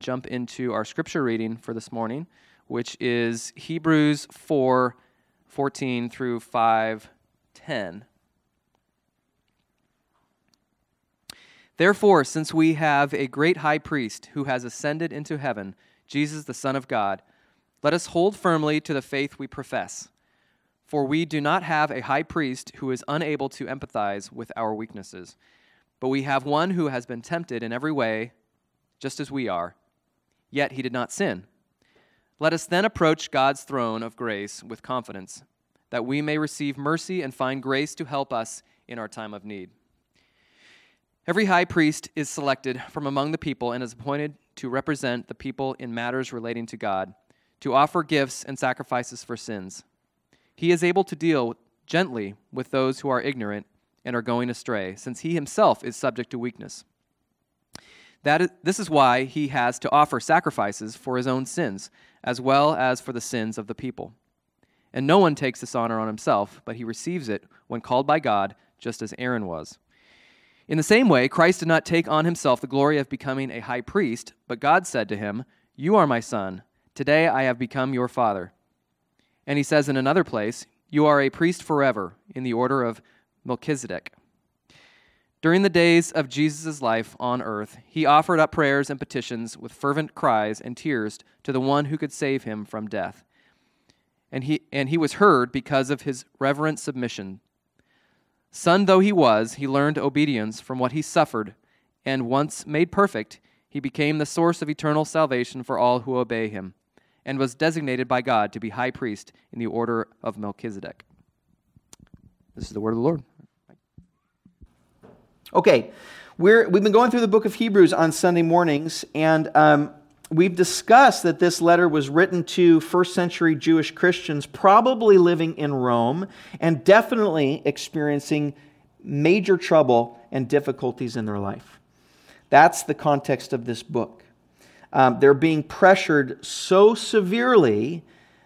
jump into our scripture reading for this morning, which is Hebrews 4 14 through 5 10. Therefore, since we have a great high priest who has ascended into heaven, Jesus the Son of God, let us hold firmly to the faith we profess. For we do not have a high priest who is unable to empathize with our weaknesses, but we have one who has been tempted in every way, just as we are yet he did not sin. Let us then approach God's throne of grace with confidence, that we may receive mercy and find grace to help us in our time of need. Every high priest is selected from among the people and is appointed to represent the people in matters relating to God, to offer gifts and sacrifices for sins. He is able to deal gently with those who are ignorant and are going astray, since he himself is subject to weakness. That is, this is why he has to offer sacrifices for his own sins, as well as for the sins of the people. And no one takes this honor on himself, but he receives it when called by God, just as Aaron was. In the same way, Christ did not take on himself the glory of becoming a high priest, but God said to him, You are my son. Today I have become your father. And he says in another place, You are a priest forever, in the order of Melchizedek. During the days of Jesus' life on earth, he offered up prayers and petitions with fervent cries and tears to the one who could save him from death. And he, and he was heard because of his reverent submission. Son though he was, he learned obedience from what he suffered, and once made perfect, he became the source of eternal salvation for all who obey him, and was designated by God to be high priest in the order of Melchizedek. This is the word of the Lord. Okay, we're, we've been going through the book of Hebrews on Sunday mornings, and um, we've discussed that this letter was written to first century Jewish Christians, probably living in Rome, and definitely experiencing major trouble and difficulties in their life. That's the context of this book. Um, they're being pressured so severely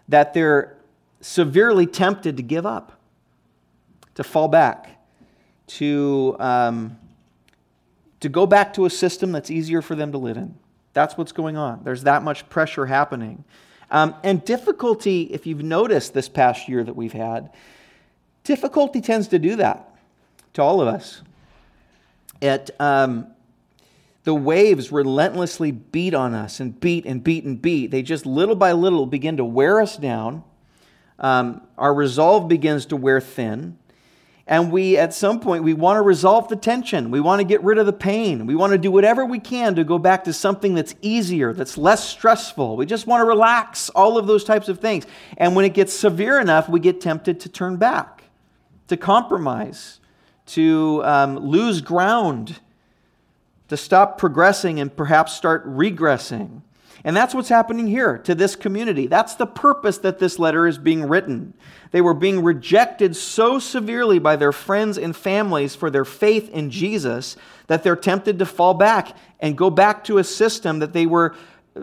that they're severely tempted to give up, to fall back to, um, to go back to a system that's easier for them to live in. That's what's going on. There's that much pressure happening. Um, and difficulty, if you've noticed this past year that we've had, difficulty tends to do that to all of us. It, um, the waves relentlessly beat on us and beat and beat and beat. They just little by little begin to wear us down. Um, our resolve begins to wear thin. And we, at some point, we want to resolve the tension. We want to get rid of the pain. We want to do whatever we can to go back to something that's easier, that's less stressful. We just want to relax, all of those types of things. And when it gets severe enough, we get tempted to turn back, to compromise, to um, lose ground, to stop progressing and perhaps start regressing. And that's what's happening here to this community. That's the purpose that this letter is being written. They were being rejected so severely by their friends and families for their faith in Jesus that they're tempted to fall back and go back to a system that they were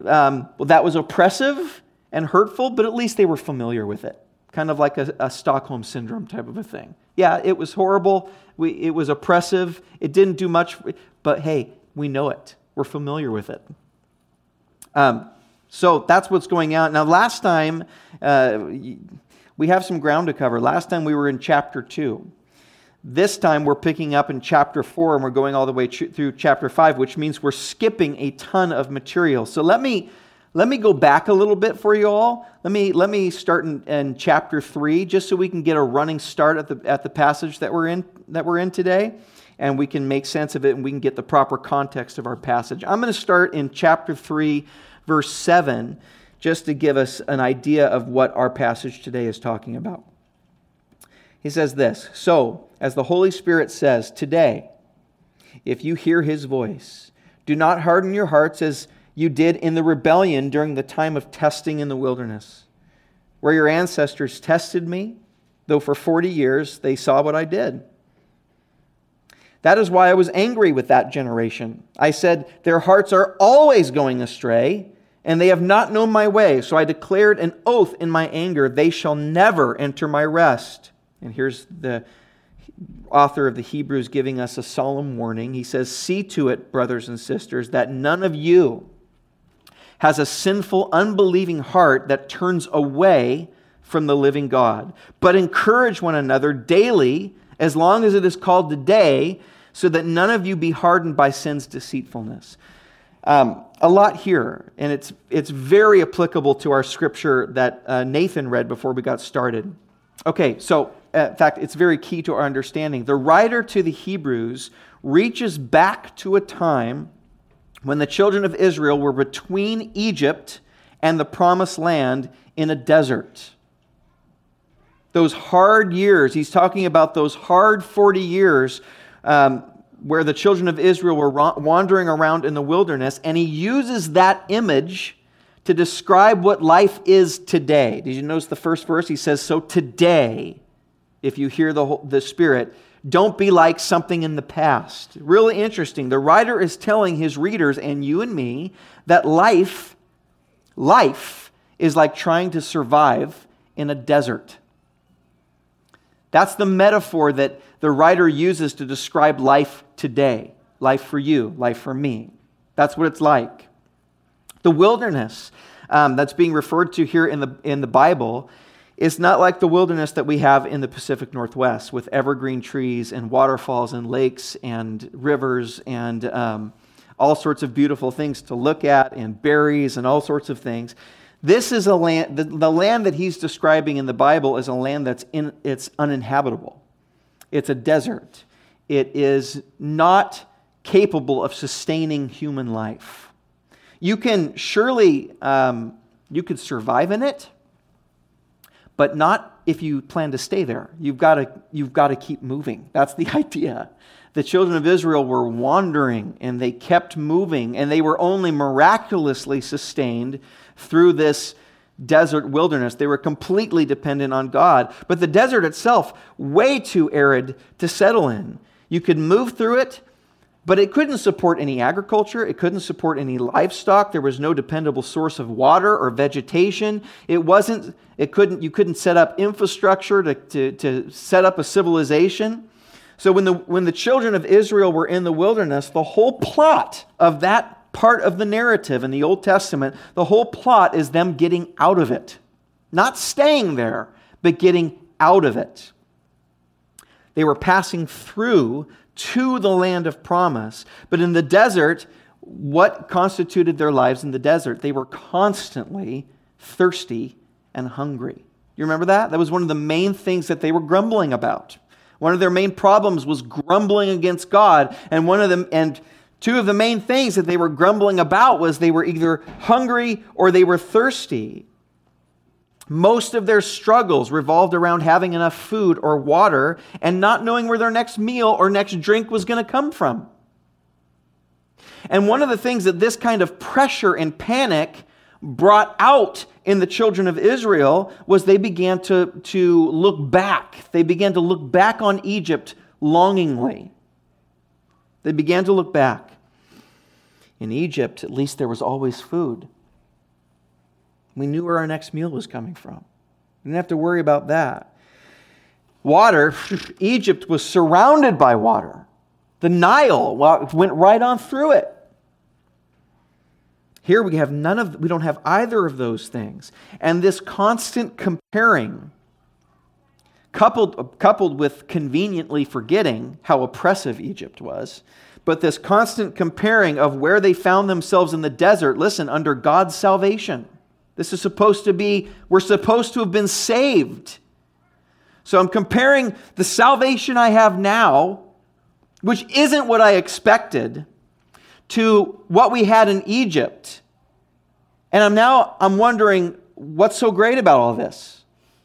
um, well, that was oppressive and hurtful, but at least they were familiar with it. Kind of like a, a Stockholm syndrome type of a thing. Yeah, it was horrible. We, it was oppressive. It didn't do much, but hey, we know it. We're familiar with it. Um, so that's what's going on. Now, last time, uh, we have some ground to cover. Last time we were in chapter 2. This time we're picking up in chapter 4 and we're going all the way ch- through chapter 5, which means we're skipping a ton of material. So let me, let me go back a little bit for you all. Let me, let me start in, in chapter 3 just so we can get a running start at the, at the passage that we're, in, that we're in today and we can make sense of it and we can get the proper context of our passage. I'm going to start in chapter 3, verse 7, just to give us an idea of what our passage today is talking about. He says this So, as the Holy Spirit says, today, if you hear his voice, do not harden your hearts as you did in the rebellion during the time of testing in the wilderness, where your ancestors tested me, though for 40 years they saw what I did. That is why I was angry with that generation. I said, Their hearts are always going astray, and they have not known my way. So I declared an oath in my anger, They shall never enter my rest. And here's the author of the Hebrews giving us a solemn warning. He says, See to it, brothers and sisters, that none of you has a sinful, unbelieving heart that turns away from the living God. But encourage one another daily, as long as it is called today, so that none of you be hardened by sin's deceitfulness. Um, a lot here, and it's, it's very applicable to our scripture that uh, Nathan read before we got started. Okay, so uh, in fact, it's very key to our understanding. The writer to the Hebrews reaches back to a time when the children of Israel were between Egypt and the promised land in a desert. Those hard years, he's talking about those hard 40 years um, where the children of Israel were wandering around in the wilderness, and he uses that image to describe what life is today. Did you notice the first verse? He says, So today, if you hear the, the Spirit, don't be like something in the past. Really interesting. The writer is telling his readers and you and me that life, life is like trying to survive in a desert. That's the metaphor that the writer uses to describe life today life for you, life for me. That's what it's like. The wilderness um, that's being referred to here in the, in the Bible is not like the wilderness that we have in the Pacific Northwest with evergreen trees and waterfalls and lakes and rivers and um, all sorts of beautiful things to look at and berries and all sorts of things. This is a land, the, the land that he's describing in the Bible is a land that's in, it's uninhabitable. It's a desert. It is not capable of sustaining human life. You can surely, um, you could survive in it, but not if you plan to stay there. You've got to, you've got to keep moving. That's the idea. The children of Israel were wandering and they kept moving, and they were only miraculously sustained through this desert wilderness. They were completely dependent on God. But the desert itself, way too arid to settle in. You could move through it, but it couldn't support any agriculture. It couldn't support any livestock. There was no dependable source of water or vegetation. It wasn't, it couldn't, you couldn't set up infrastructure to, to, to set up a civilization. So when the, when the children of Israel were in the wilderness, the whole plot of that part of the narrative in the Old Testament, the whole plot is them getting out of it. Not staying there, but getting out of it. They were passing through to the land of promise. But in the desert, what constituted their lives in the desert? They were constantly thirsty and hungry. You remember that? That was one of the main things that they were grumbling about. One of their main problems was grumbling against God, and one of them and Two of the main things that they were grumbling about was they were either hungry or they were thirsty. Most of their struggles revolved around having enough food or water and not knowing where their next meal or next drink was going to come from. And one of the things that this kind of pressure and panic brought out in the children of Israel was they began to, to look back. They began to look back on Egypt longingly. They began to look back. In Egypt, at least there was always food. We knew where our next meal was coming from. We didn't have to worry about that. Water, Egypt was surrounded by water. The Nile went right on through it. Here we have none of we don't have either of those things. And this constant comparing coupled, coupled with conveniently forgetting how oppressive Egypt was, but this constant comparing of where they found themselves in the desert, listen, under God's salvation. This is supposed to be, we're supposed to have been saved. So I'm comparing the salvation I have now, which isn't what I expected, to what we had in Egypt. And I'm now I'm wondering what's so great about all this?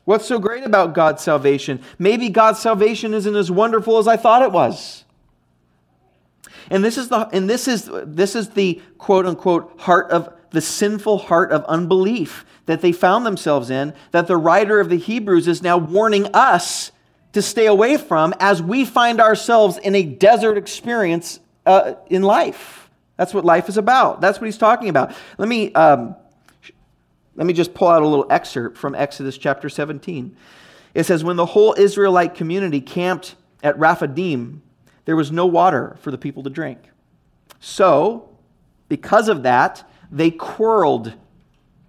What's so great about God's salvation? Maybe God's salvation isn't as wonderful as I thought it was. And this is the and this is this is the quote unquote heart of the sinful heart of unbelief that they found themselves in that the writer of the Hebrews is now warning us to stay away from as we find ourselves in a desert experience uh, in life. That's what life is about. That's what he's talking about. Let me um, let me just pull out a little excerpt from Exodus chapter 17. It says, When the whole Israelite community camped at Rephidim, there was no water for the people to drink. So, because of that, they quarreled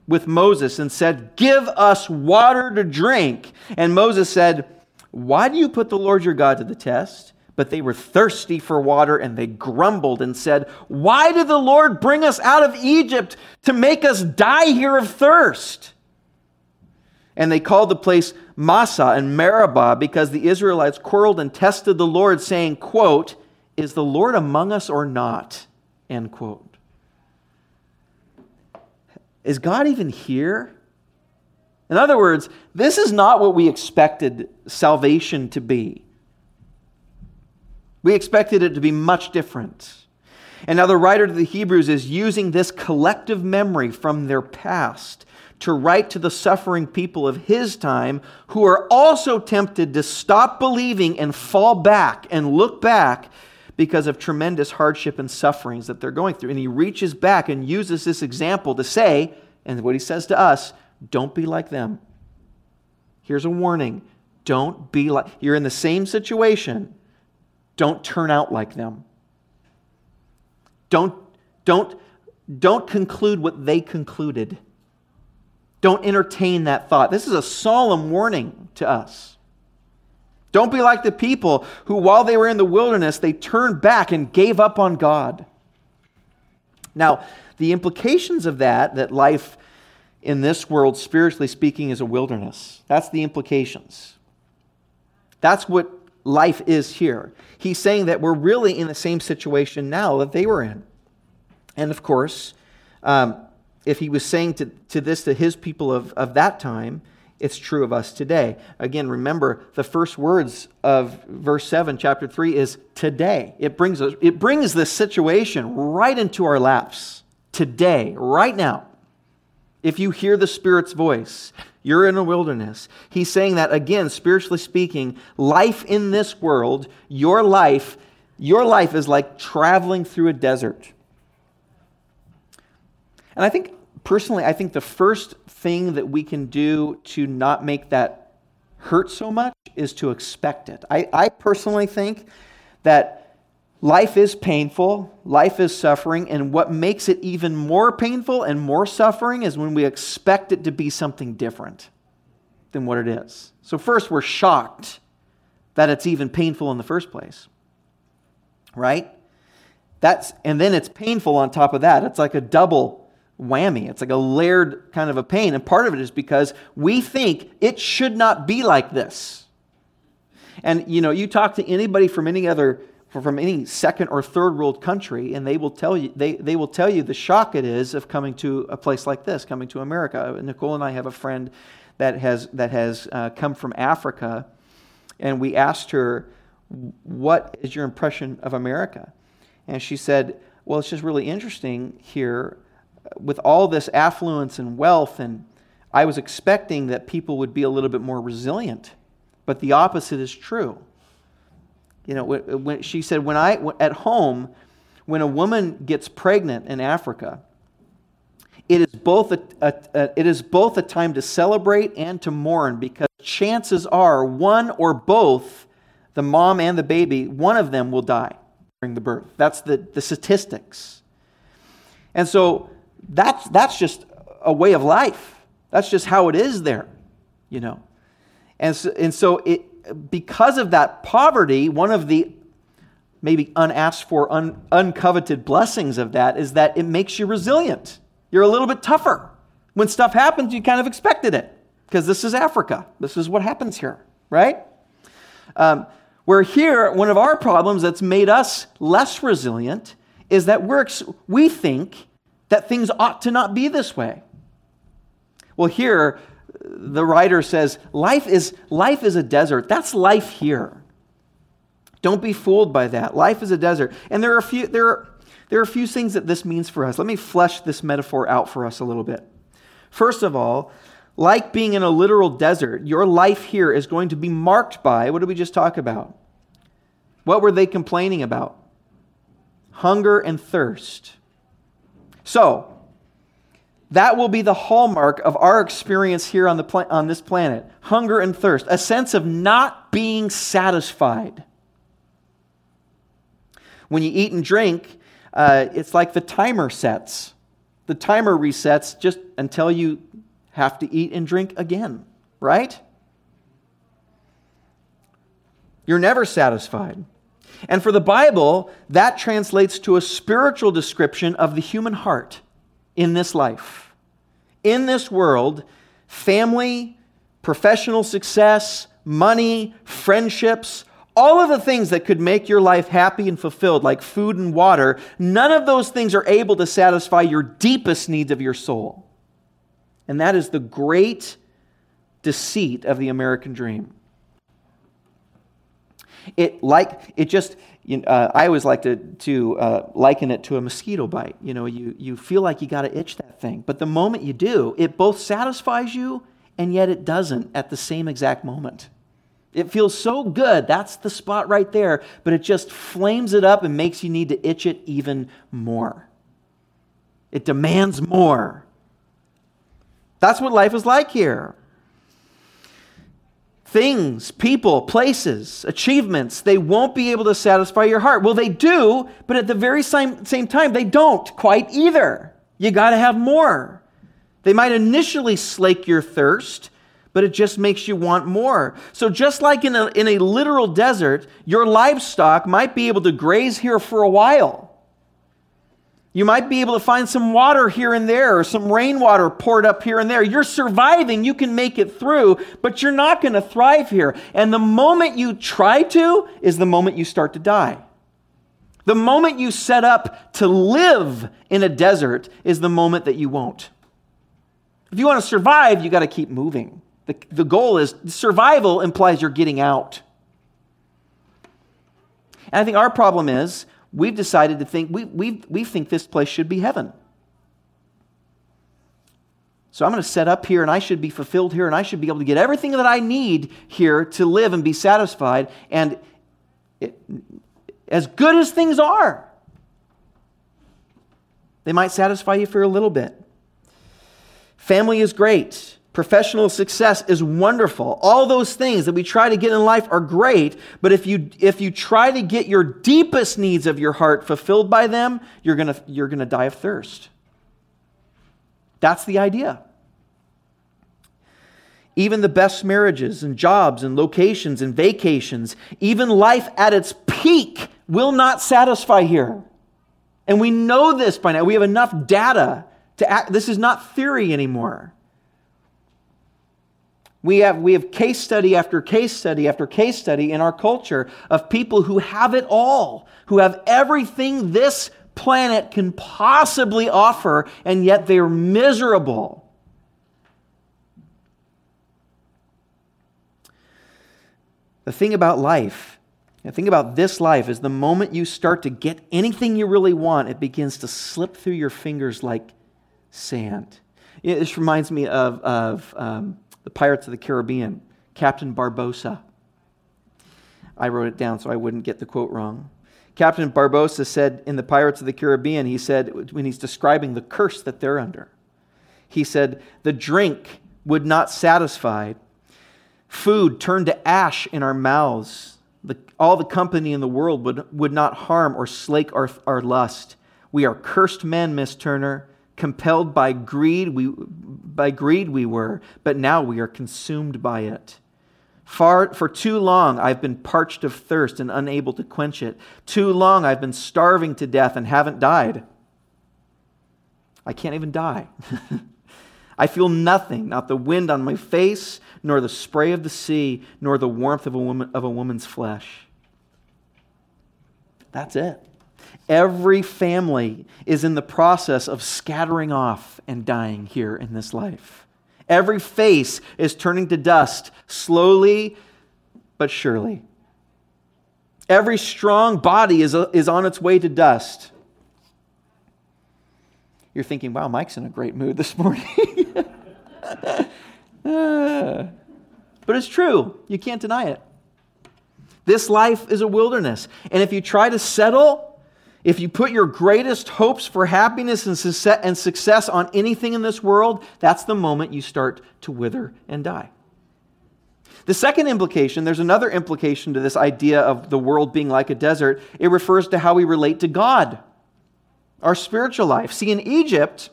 with Moses and said, Give us water to drink. And Moses said, Why do you put the Lord your God to the test? But they were thirsty for water and they grumbled and said, Why did the Lord bring us out of Egypt to make us die here of thirst? And they called the place Massah and Meribah because the Israelites quarreled and tested the Lord, saying, quote, Is the Lord among us or not? End quote. Is God even here? In other words, this is not what we expected salvation to be. We expected it to be much different. And now the writer to the Hebrews is using this collective memory from their past to write to the suffering people of his time who are also tempted to stop believing and fall back and look back because of tremendous hardship and sufferings that they're going through. And he reaches back and uses this example to say, and what he says to us, don't be like them. Here's a warning don't be like, you're in the same situation. Don't turn out like them. Don't, don't, don't conclude what they concluded. Don't entertain that thought. This is a solemn warning to us. Don't be like the people who, while they were in the wilderness, they turned back and gave up on God. Now, the implications of that, that life in this world, spiritually speaking, is a wilderness, that's the implications. That's what life is here. He's saying that we're really in the same situation now that they were in. And of course, um, if he was saying to, to this to his people of, of that time, it's true of us today. Again, remember the first words of verse 7, chapter 3 is today. It brings, us, it brings this situation right into our laps. Today, right now. If you hear the Spirit's voice, you're in a wilderness. He's saying that, again, spiritually speaking, life in this world, your life, your life is like traveling through a desert. And I think, personally, I think the first thing that we can do to not make that hurt so much is to expect it. I, I personally think that life is painful, life is suffering, and what makes it even more painful and more suffering is when we expect it to be something different than what it is. So, first, we're shocked that it's even painful in the first place, right? That's, and then it's painful on top of that. It's like a double whammy. It's like a layered kind of a pain. And part of it is because we think it should not be like this. And you know, you talk to anybody from any other from any second or third world country, and they will tell you they, they will tell you the shock it is of coming to a place like this, coming to America. Nicole and I have a friend that has that has uh, come from Africa, and we asked her, "What is your impression of America?" And she said, "Well, it's just really interesting here with all this affluence and wealth, and I was expecting that people would be a little bit more resilient, but the opposite is true. You know, when she said, when I at home, when a woman gets pregnant in Africa, it is both a, a, a, it is both a time to celebrate and to mourn because chances are one or both, the mom and the baby, one of them will die during the birth. That's the, the statistics. And so that's, that's just a way of life. That's just how it is there, you know. And so, and so it, because of that poverty, one of the maybe unasked for, un, uncoveted blessings of that is that it makes you resilient. You're a little bit tougher. When stuff happens, you kind of expected it because this is Africa. This is what happens here, right? Um, where here, one of our problems that's made us less resilient is that we're, we think that things ought to not be this way. Well, here, the writer says, life is, life is a desert. That's life here. Don't be fooled by that. Life is a desert. And there are a few, there are, there are a few things that this means for us. Let me flesh this metaphor out for us a little bit. First of all, like being in a literal desert, your life here is going to be marked by what did we just talk about? What were they complaining about? Hunger and thirst. So, that will be the hallmark of our experience here on, the pla- on this planet hunger and thirst, a sense of not being satisfied. When you eat and drink, uh, it's like the timer sets. The timer resets just until you have to eat and drink again, right? You're never satisfied. And for the Bible, that translates to a spiritual description of the human heart in this life. In this world, family, professional success, money, friendships, all of the things that could make your life happy and fulfilled, like food and water, none of those things are able to satisfy your deepest needs of your soul. And that is the great deceit of the American dream. It like it just you uh, I always like to, to uh, liken it to a mosquito bite. You know, you, you feel like you got to itch that thing. But the moment you do, it both satisfies you and yet it doesn't at the same exact moment. It feels so good. That's the spot right there. But it just flames it up and makes you need to itch it even more. It demands more. That's what life is like here things, people, places, achievements, they won't be able to satisfy your heart. Well, they do, but at the very same, same time, they don't quite either. You got to have more. They might initially slake your thirst, but it just makes you want more. So, just like in a, in a literal desert, your livestock might be able to graze here for a while. You might be able to find some water here and there or some rainwater poured up here and there. You're surviving, you can make it through, but you're not going to thrive here. And the moment you try to is the moment you start to die. The moment you set up to live in a desert is the moment that you won't. If you want to survive, you got to keep moving. The, the goal is survival implies you're getting out. And I think our problem is we've decided to think, we, we, we think this place should be heaven. So I'm going to set up here and I should be fulfilled here and I should be able to get everything that I need here to live and be satisfied. And it, as good as things are, they might satisfy you for a little bit. Family is great. Professional success is wonderful. All those things that we try to get in life are great, but if you if you try to get your deepest needs of your heart fulfilled by them, you're going to you're going to die of thirst. That's the idea. Even the best marriages and jobs and locations and vacations, even life at its peak will not satisfy here. And we know this by now. We have enough data to act. This is not theory anymore. We have, we have case study after case study after case study in our culture of people who have it all, who have everything this planet can possibly offer, and yet they're miserable. The thing about life, the thing about this life is the moment you start to get anything you really want, it begins to slip through your fingers like sand. This reminds me of, of um, the Pirates of the Caribbean, Captain Barbossa. I wrote it down so I wouldn't get the quote wrong. Captain Barbossa said in the Pirates of the Caribbean, he said, when he's describing the curse that they're under, he said, The drink would not satisfy. Food turned to ash in our mouths. The, all the company in the world would, would not harm or slake our, our lust. We are cursed men, Miss Turner compelled by greed we by greed we were but now we are consumed by it Far, for too long I've been parched of thirst and unable to quench it. Too long I've been starving to death and haven't died. I can't even die. I feel nothing, not the wind on my face, nor the spray of the sea, nor the warmth of a, woman, of a woman's flesh. That's it. Every family is in the process of scattering off and dying here in this life. Every face is turning to dust slowly but surely. Every strong body is, uh, is on its way to dust. You're thinking, wow, Mike's in a great mood this morning. but it's true. You can't deny it. This life is a wilderness. And if you try to settle, if you put your greatest hopes for happiness and success on anything in this world, that's the moment you start to wither and die. The second implication, there's another implication to this idea of the world being like a desert. It refers to how we relate to God, our spiritual life. See, in Egypt,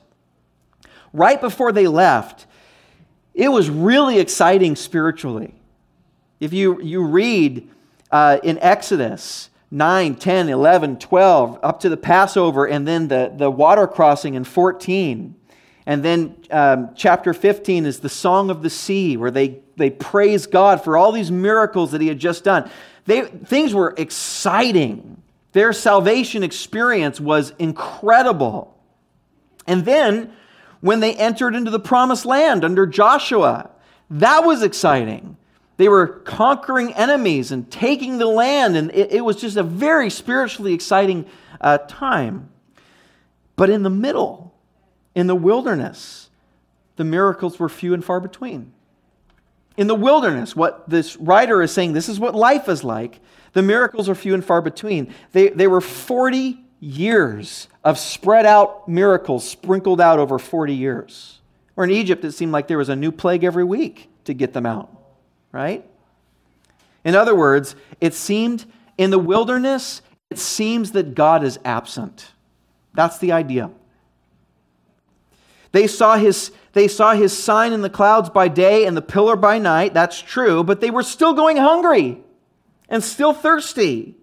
right before they left, it was really exciting spiritually. If you, you read uh, in Exodus 9, 10, 11, 12, up to the Passover, and then the, the water crossing in 14, and then um, chapter 15 is the Song of the Sea, where they, they praise God for all these miracles that He had just done. They, things were exciting. Their salvation experience was incredible. And then when they entered into the promised land under Joshua, that was exciting. They were conquering enemies and taking the land, and it, it was just a very spiritually exciting uh, time. But in the middle, in the wilderness, the miracles were few and far between. In the wilderness, what this writer is saying, this is what life is like. The miracles are few and far between. They, they were 40 years of spread out miracles sprinkled out over 40 years. Or in Egypt, it seemed like there was a new plague every week to get them out, right? In other words, it seemed in the wilderness, it seems that God is absent. That's the idea. They saw his they saw his sign in the clouds by day and the pillar by night. That's true, but they were still going hungry and still thirsty.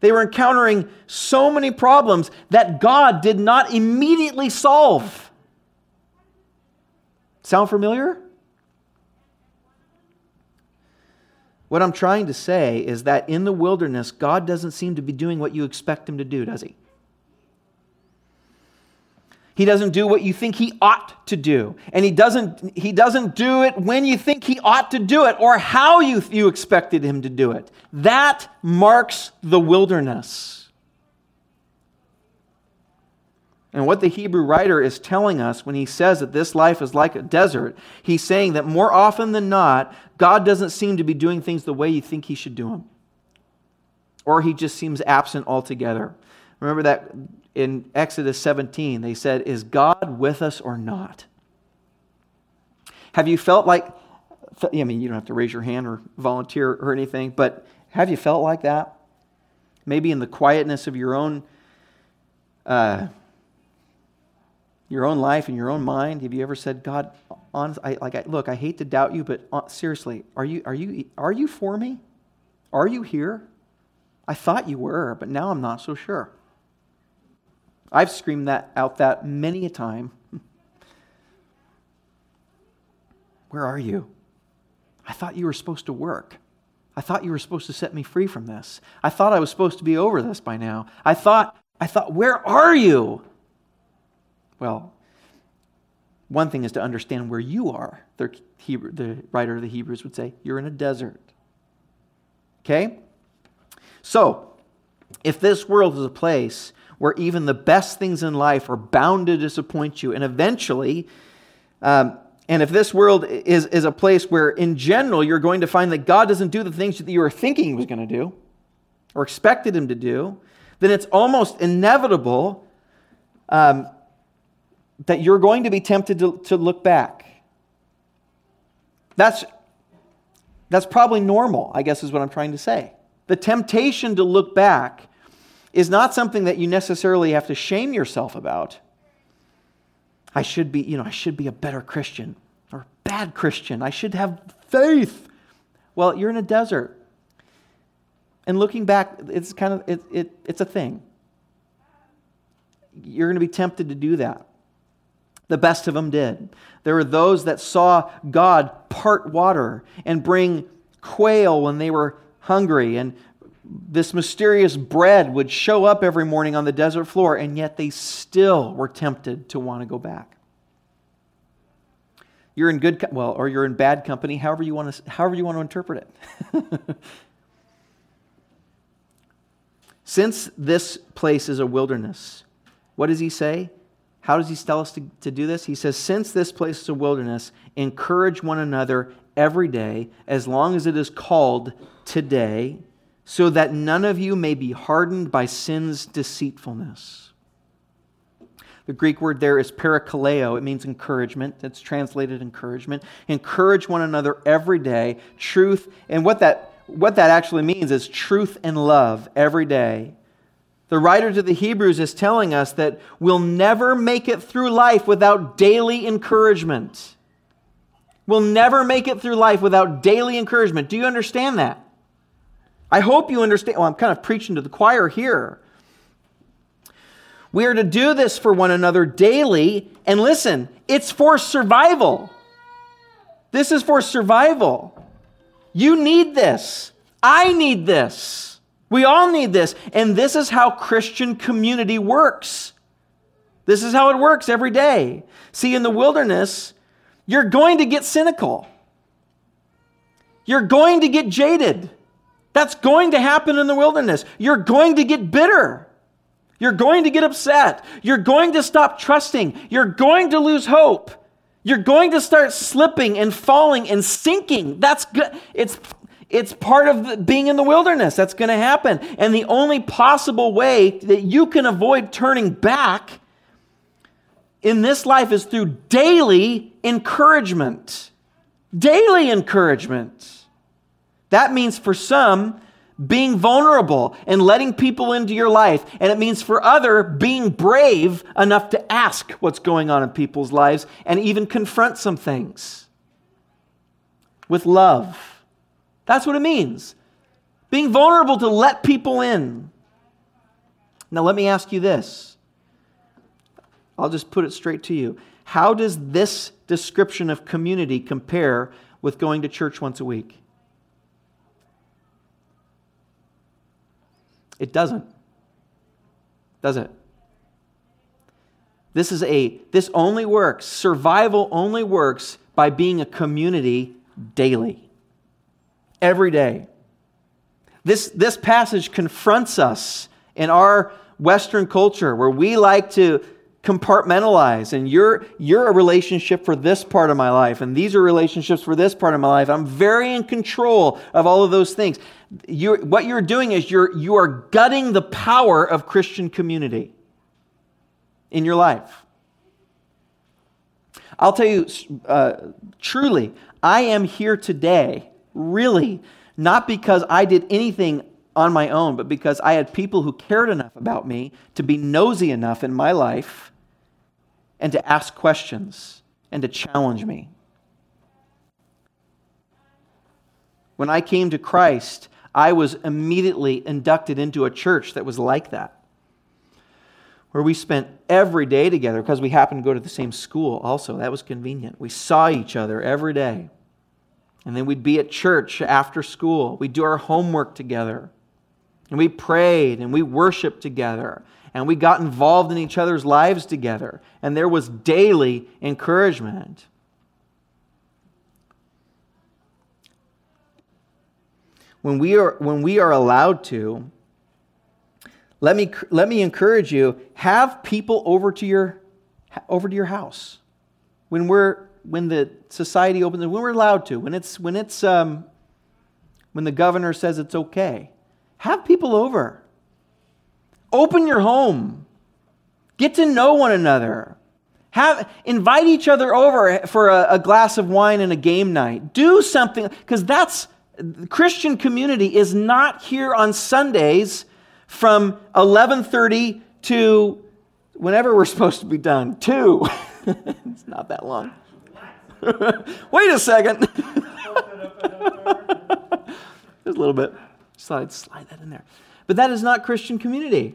They were encountering so many problems that God did not immediately solve. Sound familiar? What I'm trying to say is that in the wilderness, God doesn't seem to be doing what you expect him to do, does he? He doesn't do what you think he ought to do. And he doesn't, he doesn't do it when you think he ought to do it or how you, you expected him to do it. That marks the wilderness. And what the Hebrew writer is telling us when he says that this life is like a desert, he's saying that more often than not, God doesn't seem to be doing things the way you think he should do them. Or he just seems absent altogether. Remember that in Exodus 17, they said, Is God with us or not? Have you felt like, I mean, you don't have to raise your hand or volunteer or anything, but have you felt like that? Maybe in the quietness of your own, uh, your own life and your own mind, have you ever said, God, honest, I, like, I, look, I hate to doubt you, but uh, seriously, are you, are, you, are you for me? Are you here? I thought you were, but now I'm not so sure. I've screamed that out that many a time. Where are you? I thought you were supposed to work. I thought you were supposed to set me free from this. I thought I was supposed to be over this by now. I thought, I thought, where are you? Well, one thing is to understand where you are. The, Hebrew, the writer of the Hebrews would say, You're in a desert. Okay? So, if this world is a place where even the best things in life are bound to disappoint you. And eventually, um, and if this world is, is a place where, in general, you're going to find that God doesn't do the things that you were thinking He was going to do or expected Him to do, then it's almost inevitable um, that you're going to be tempted to, to look back. That's, that's probably normal, I guess, is what I'm trying to say. The temptation to look back is not something that you necessarily have to shame yourself about. I should be, you know, I should be a better Christian or a bad Christian. I should have faith. Well, you're in a desert. And looking back, it's kind of it, it, it's a thing. You're going to be tempted to do that. The best of them did. There were those that saw God part water and bring quail when they were hungry and this mysterious bread would show up every morning on the desert floor, and yet they still were tempted to want to go back. You're in good, well, or you're in bad company, however you want to, however you want to interpret it. Since this place is a wilderness, what does he say? How does he tell us to, to do this? He says, Since this place is a wilderness, encourage one another every day, as long as it is called today so that none of you may be hardened by sin's deceitfulness. The Greek word there is parakaleo. It means encouragement. It's translated encouragement. Encourage one another every day. Truth, and what that, what that actually means is truth and love every day. The writer to the Hebrews is telling us that we'll never make it through life without daily encouragement. We'll never make it through life without daily encouragement. Do you understand that? I hope you understand. Well, I'm kind of preaching to the choir here. We are to do this for one another daily. And listen, it's for survival. This is for survival. You need this. I need this. We all need this. And this is how Christian community works. This is how it works every day. See, in the wilderness, you're going to get cynical. You're going to get jaded. That's going to happen in the wilderness. You're going to get bitter. You're going to get upset. You're going to stop trusting. You're going to lose hope. You're going to start slipping and falling and sinking. That's good. It's it's part of being in the wilderness. That's going to happen. And the only possible way that you can avoid turning back in this life is through daily encouragement. Daily encouragement. That means for some, being vulnerable and letting people into your life. And it means for other, being brave enough to ask what's going on in people's lives and even confront some things with love. That's what it means. Being vulnerable to let people in. Now, let me ask you this. I'll just put it straight to you. How does this description of community compare with going to church once a week? It doesn't. Does it? This is a this only works. Survival only works by being a community daily. Every day. This this passage confronts us in our western culture where we like to compartmentalize and you're you're a relationship for this part of my life and these are relationships for this part of my life. I'm very in control of all of those things. You're, what you're doing is you're you are gutting the power of christian community in your life. I'll tell you uh, truly i am here today really not because i did anything on my own, but because I had people who cared enough about me to be nosy enough in my life and to ask questions and to challenge me. When I came to Christ, I was immediately inducted into a church that was like that, where we spent every day together because we happened to go to the same school also. That was convenient. We saw each other every day. And then we'd be at church after school. We'd do our homework together. And we prayed and we worshiped together and we got involved in each other's lives together. And there was daily encouragement. When we are, when we are allowed to, let me, let me encourage you have people over to your, over to your house. When, we're, when the society opens, when we're allowed to, when, it's, when, it's, um, when the governor says it's okay have people over. Open your home. Get to know one another. Have, invite each other over for a, a glass of wine and a game night. Do something, because that's the Christian community is not here on Sundays from 11:30 to whenever we're supposed to be done. Two. it's not that long. Wait a second. Just a little bit. Slide, slide that in there. But that is not Christian community.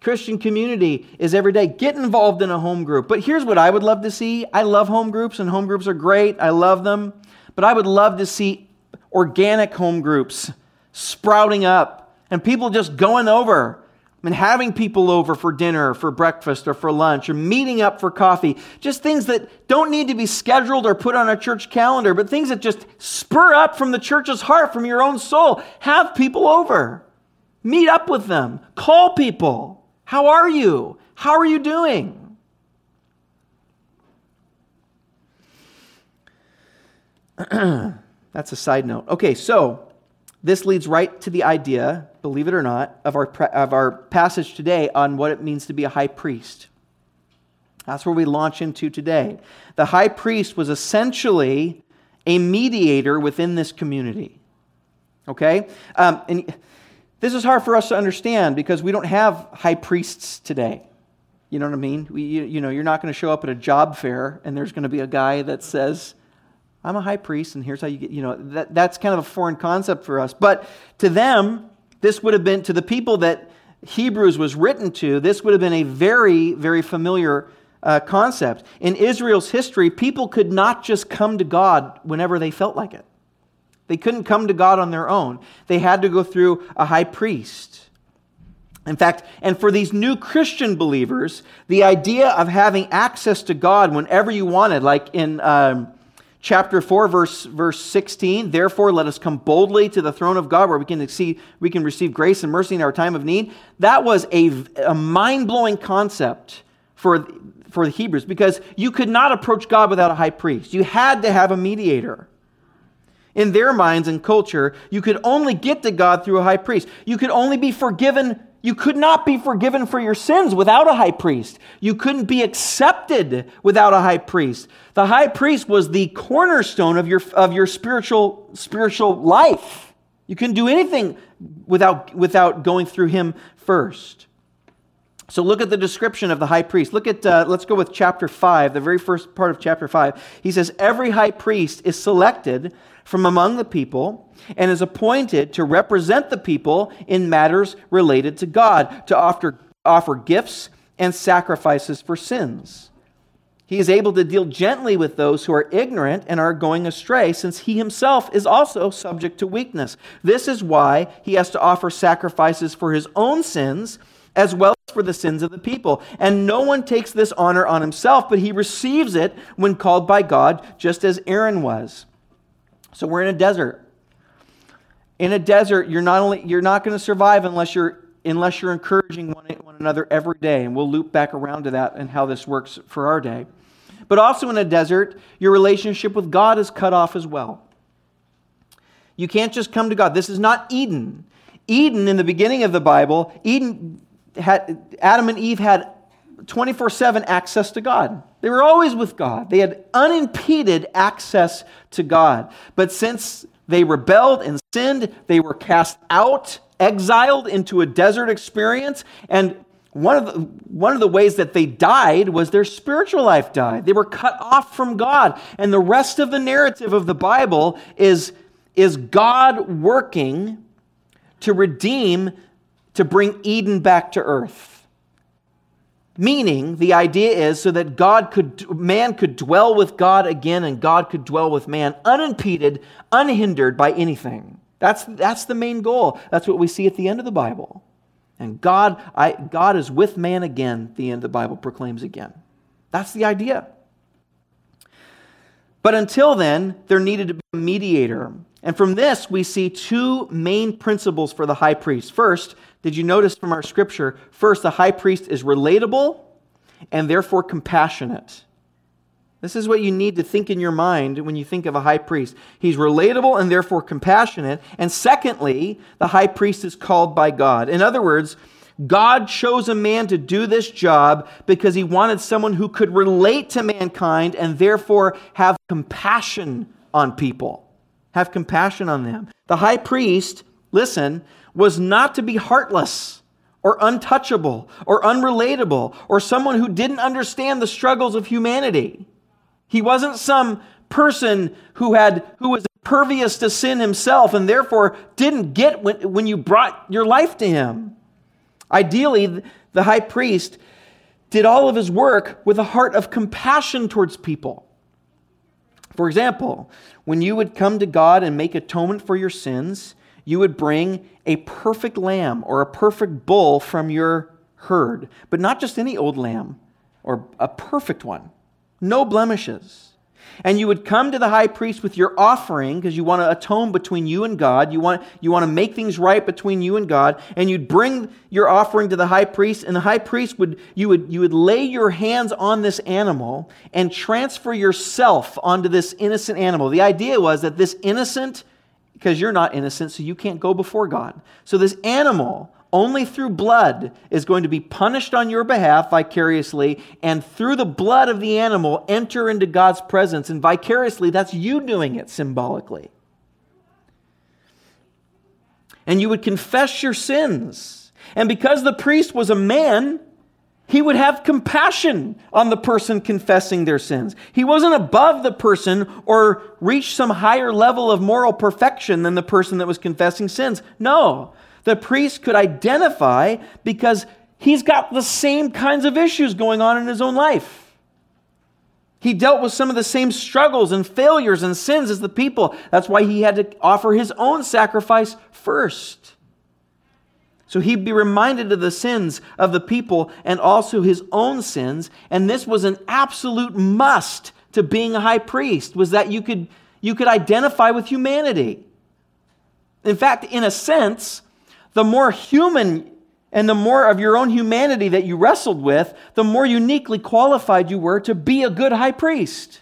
Christian community is every day. Get involved in a home group. But here's what I would love to see. I love home groups, and home groups are great. I love them. But I would love to see organic home groups sprouting up and people just going over and having people over for dinner, or for breakfast, or for lunch, or meeting up for coffee. Just things that don't need to be scheduled or put on a church calendar, but things that just spur up from the church's heart, from your own soul. Have people over. Meet up with them. Call people. How are you? How are you doing? That's a side note. Okay, so this leads right to the idea, believe it or not, of our, of our passage today on what it means to be a high priest. That's where we launch into today. The high priest was essentially a mediator within this community. Okay? Um, and This is hard for us to understand because we don't have high priests today. You know what I mean? We, you, you know, you're not going to show up at a job fair and there's going to be a guy that says, I'm a high priest and here's how you get, you know, that, that's kind of a foreign concept for us. But to them, this would have been, to the people that Hebrews was written to, this would have been a very, very familiar uh, concept. In Israel's history, people could not just come to God whenever they felt like it. They couldn't come to God on their own. They had to go through a high priest. In fact, and for these new Christian believers, the idea of having access to God whenever you wanted, like in um, chapter 4 verse, verse 16 therefore let us come boldly to the throne of god where we can, see, we can receive grace and mercy in our time of need. That was a, a mind-blowing concept for, for the hebrews because you could not approach god without a high priest. You had to have a mediator. In their minds and culture you could only get to god through a high priest. You could only be forgiven you could not be forgiven for your sins without a high priest. You couldn't be accepted without a high priest. The high priest was the cornerstone of your, of your spiritual, spiritual life. You couldn't do anything without, without going through him first. So look at the description of the high priest. Look at, uh, let's go with chapter 5, the very first part of chapter 5. He says, Every high priest is selected from among the people and is appointed to represent the people in matters related to God, to offer, offer gifts and sacrifices for sins. He is able to deal gently with those who are ignorant and are going astray, since he himself is also subject to weakness. This is why he has to offer sacrifices for his own sins as well as for the sins of the people. And no one takes this honor on himself, but he receives it when called by God, just as Aaron was. So we're in a desert. In a desert, you're not only you're not going to survive unless you're unless you're encouraging one, one another every day. And we'll loop back around to that and how this works for our day. But also in a desert, your relationship with God is cut off as well. You can't just come to God. This is not Eden. Eden, in the beginning of the Bible, Eden had Adam and Eve had 24 7 access to God. They were always with God. They had unimpeded access to God. But since they rebelled and sinned, they were cast out, exiled into a desert experience. And one of, the, one of the ways that they died was their spiritual life died. They were cut off from God. And the rest of the narrative of the Bible is, is God working to redeem, to bring Eden back to earth. Meaning, the idea is so that God could, man could dwell with God again and God could dwell with man unimpeded, unhindered by anything. That's, that's the main goal. That's what we see at the end of the Bible. And God, I, God is with man again, the end of the Bible proclaims again. That's the idea. But until then, there needed to be a mediator. And from this, we see two main principles for the high priest. First, did you notice from our scripture? First, the high priest is relatable and therefore compassionate. This is what you need to think in your mind when you think of a high priest. He's relatable and therefore compassionate. And secondly, the high priest is called by God. In other words, God chose a man to do this job because he wanted someone who could relate to mankind and therefore have compassion on people. Have compassion on them. The high priest, listen, was not to be heartless or untouchable or unrelatable or someone who didn't understand the struggles of humanity. He wasn't some person who had who was impervious to sin himself and therefore didn't get when, when you brought your life to him. Ideally, the high priest did all of his work with a heart of compassion towards people. For example, when you would come to God and make atonement for your sins, you would bring a perfect lamb or a perfect bull from your herd, but not just any old lamb or a perfect one, no blemishes. And you would come to the high priest with your offering because you want to atone between you and God. You want, you want to make things right between you and God. And you'd bring your offering to the high priest, and the high priest would you would you would lay your hands on this animal and transfer yourself onto this innocent animal. The idea was that this innocent because you're not innocent, so you can't go before God. So this animal, only through blood, is going to be punished on your behalf vicariously, and through the blood of the animal, enter into God's presence. And vicariously, that's you doing it symbolically. and you would confess your sins. And because the priest was a man, he would have compassion on the person confessing their sins. He wasn't above the person or reached some higher level of moral perfection than the person that was confessing sins. No, the priest could identify because he's got the same kinds of issues going on in his own life. He dealt with some of the same struggles and failures and sins as the people. That's why he had to offer his own sacrifice first. So he'd be reminded of the sins of the people and also his own sins. And this was an absolute must to being a high priest, was that you could, you could identify with humanity. In fact, in a sense, the more human and the more of your own humanity that you wrestled with, the more uniquely qualified you were to be a good high priest.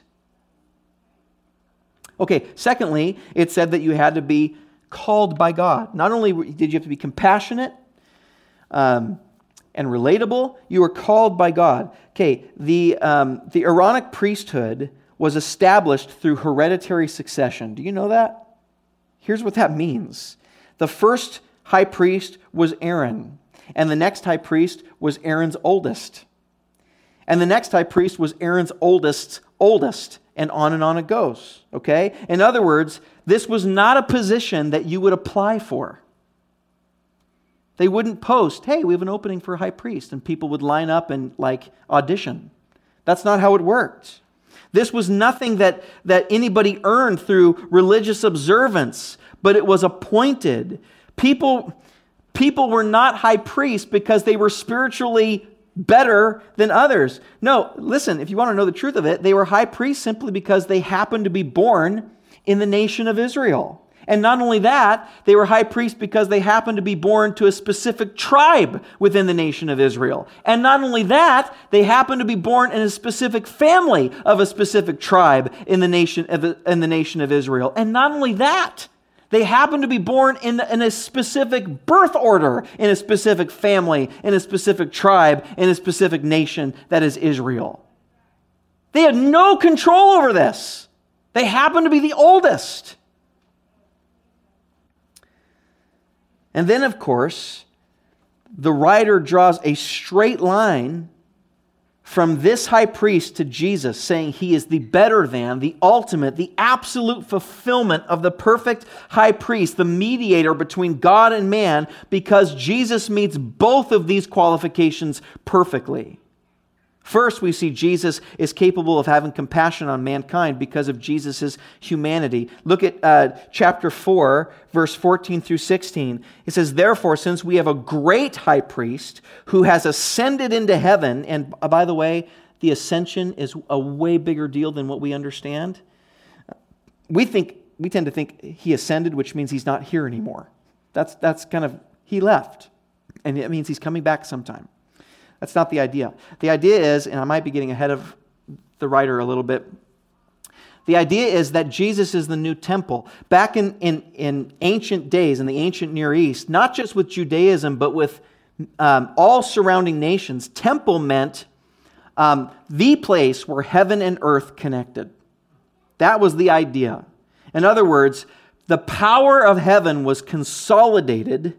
Okay, secondly, it said that you had to be called by God. Not only did you have to be compassionate um, and relatable, you were called by God. Okay, the, um, the Aaronic priesthood was established through hereditary succession. Do you know that? Here's what that means the first high priest was Aaron. And the next high priest was Aaron's oldest. And the next high priest was Aaron's oldest, oldest. And on and on it goes. Okay? In other words, this was not a position that you would apply for. They wouldn't post, hey, we have an opening for a high priest, and people would line up and like audition. That's not how it worked. This was nothing that, that anybody earned through religious observance, but it was appointed. People, people were not high priests because they were spiritually better than others. No, listen, if you want to know the truth of it, they were high priests simply because they happened to be born in the nation of Israel. And not only that, they were high priests because they happened to be born to a specific tribe within the nation of Israel. And not only that, they happened to be born in a specific family of a specific tribe in the nation of, in the nation of Israel. And not only that, they happen to be born in, in a specific birth order, in a specific family, in a specific tribe, in a specific nation that is Israel. They had no control over this. They happen to be the oldest. And then, of course, the writer draws a straight line from this high priest to Jesus, saying he is the better than, the ultimate, the absolute fulfillment of the perfect high priest, the mediator between God and man, because Jesus meets both of these qualifications perfectly. First, we see Jesus is capable of having compassion on mankind because of Jesus' humanity. Look at uh, chapter 4, verse 14 through 16. It says, Therefore, since we have a great high priest who has ascended into heaven, and uh, by the way, the ascension is a way bigger deal than what we understand. We think we tend to think he ascended, which means he's not here anymore. That's, that's kind of, he left. And it means he's coming back sometime. That's not the idea. The idea is, and I might be getting ahead of the writer a little bit. The idea is that Jesus is the new temple. Back in, in, in ancient days, in the ancient Near East, not just with Judaism, but with um, all surrounding nations, temple meant um, the place where heaven and earth connected. That was the idea. In other words, the power of heaven was consolidated,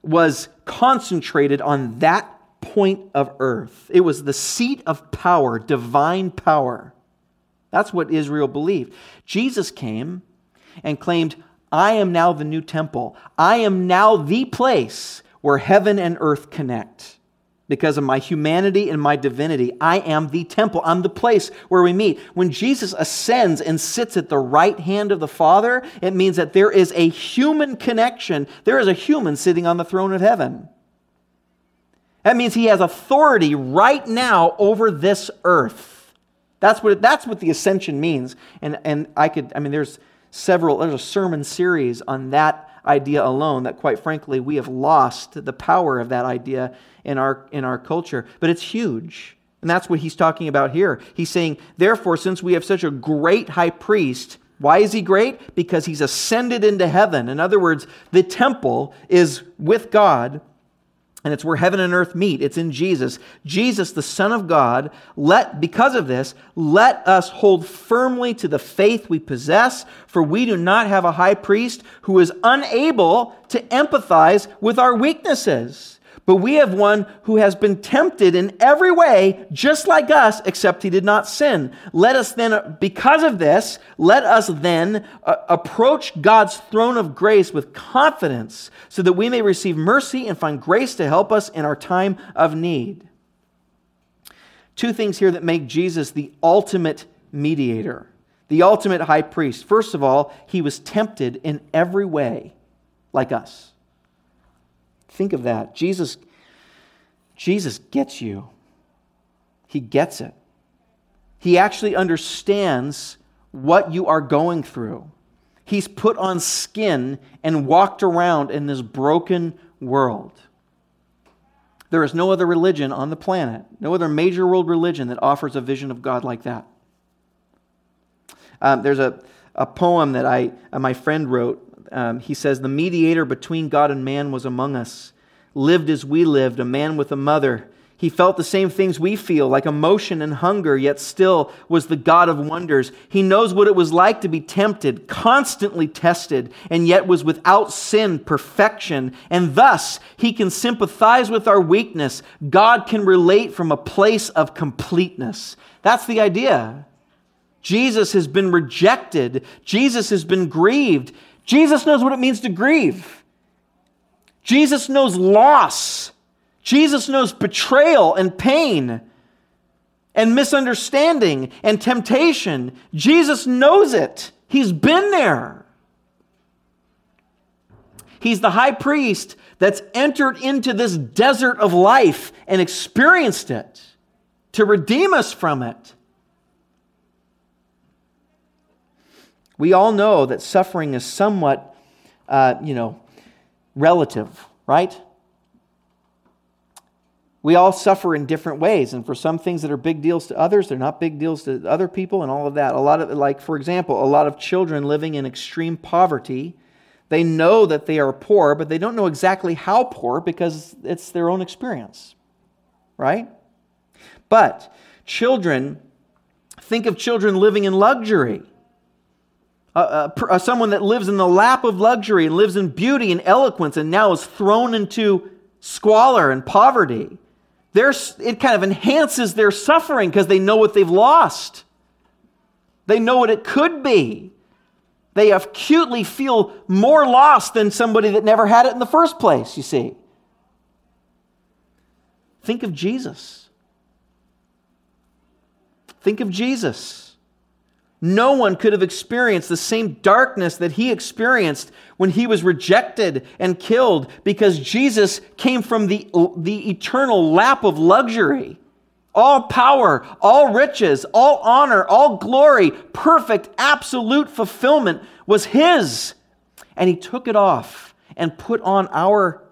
was concentrated on that point of earth. It was the seat of power, divine power. That's what Israel believed. Jesus came and claimed, I am now the new temple. I am now the place where heaven and earth connect. Because of my humanity and my divinity, I am the temple. I'm the place where we meet. When Jesus ascends and sits at the right hand of the Father, it means that there is a human connection. There is a human sitting on the throne of heaven. That means he has authority right now over this earth. That's what, that's what the ascension means. And, and I could, I mean, there's several, there's a sermon series on that idea alone that, quite frankly, we have lost the power of that idea in our, in our culture. But it's huge. And that's what he's talking about here. He's saying, therefore, since we have such a great high priest, why is he great? Because he's ascended into heaven. In other words, the temple is with God and it's where heaven and earth meet. It's in Jesus. Jesus, the Son of God, let because of this, let us hold firmly to the faith we possess, for we do not have a high priest who is unable to empathize with our weaknesses but we have one who has been tempted in every way, just like us, except he did not sin. Let us then, because of this, let us then uh, approach God's throne of grace with confidence so that we may receive mercy and find grace to help us in our time of need. Two things here that make Jesus the ultimate mediator, the ultimate high priest. First of all, he was tempted in every way, like us. Think of that. Jesus, Jesus gets you. He gets it. He actually understands what you are going through. He's put on skin and walked around in this broken world. There is no other religion on the planet, no other major world religion that offers a vision of God like that. Um, there's a, a poem that I, uh, my friend wrote um, he says, The mediator between God and man was among us, lived as we lived, a man with a mother. He felt the same things we feel, like emotion and hunger, yet still was the God of wonders. He knows what it was like to be tempted, constantly tested, and yet was without sin, perfection. And thus, he can sympathize with our weakness. God can relate from a place of completeness. That's the idea. Jesus has been rejected, Jesus has been grieved. Jesus knows what it means to grieve. Jesus knows loss. Jesus knows betrayal and pain and misunderstanding and temptation. Jesus knows it. He's been there. He's the high priest that's entered into this desert of life and experienced it to redeem us from it. We all know that suffering is somewhat, uh, you know, relative, right? We all suffer in different ways, and for some things that are big deals to others, they're not big deals to other people, and all of that. A lot of, like, for example, a lot of children living in extreme poverty, they know that they are poor, but they don't know exactly how poor because it's their own experience, right? But children, think of children living in luxury someone that lives in the lap of luxury and lives in beauty and eloquence and now is thrown into squalor and poverty. There's, it kind of enhances their suffering because they know what they've lost. They know what it could be. They acutely feel more lost than somebody that never had it in the first place, you see. Think of Jesus. Think of Jesus. No one could have experienced the same darkness that he experienced when he was rejected and killed because Jesus came from the, the eternal lap of luxury. All power, all riches, all honor, all glory, perfect, absolute fulfillment was his. And he took it off and put on our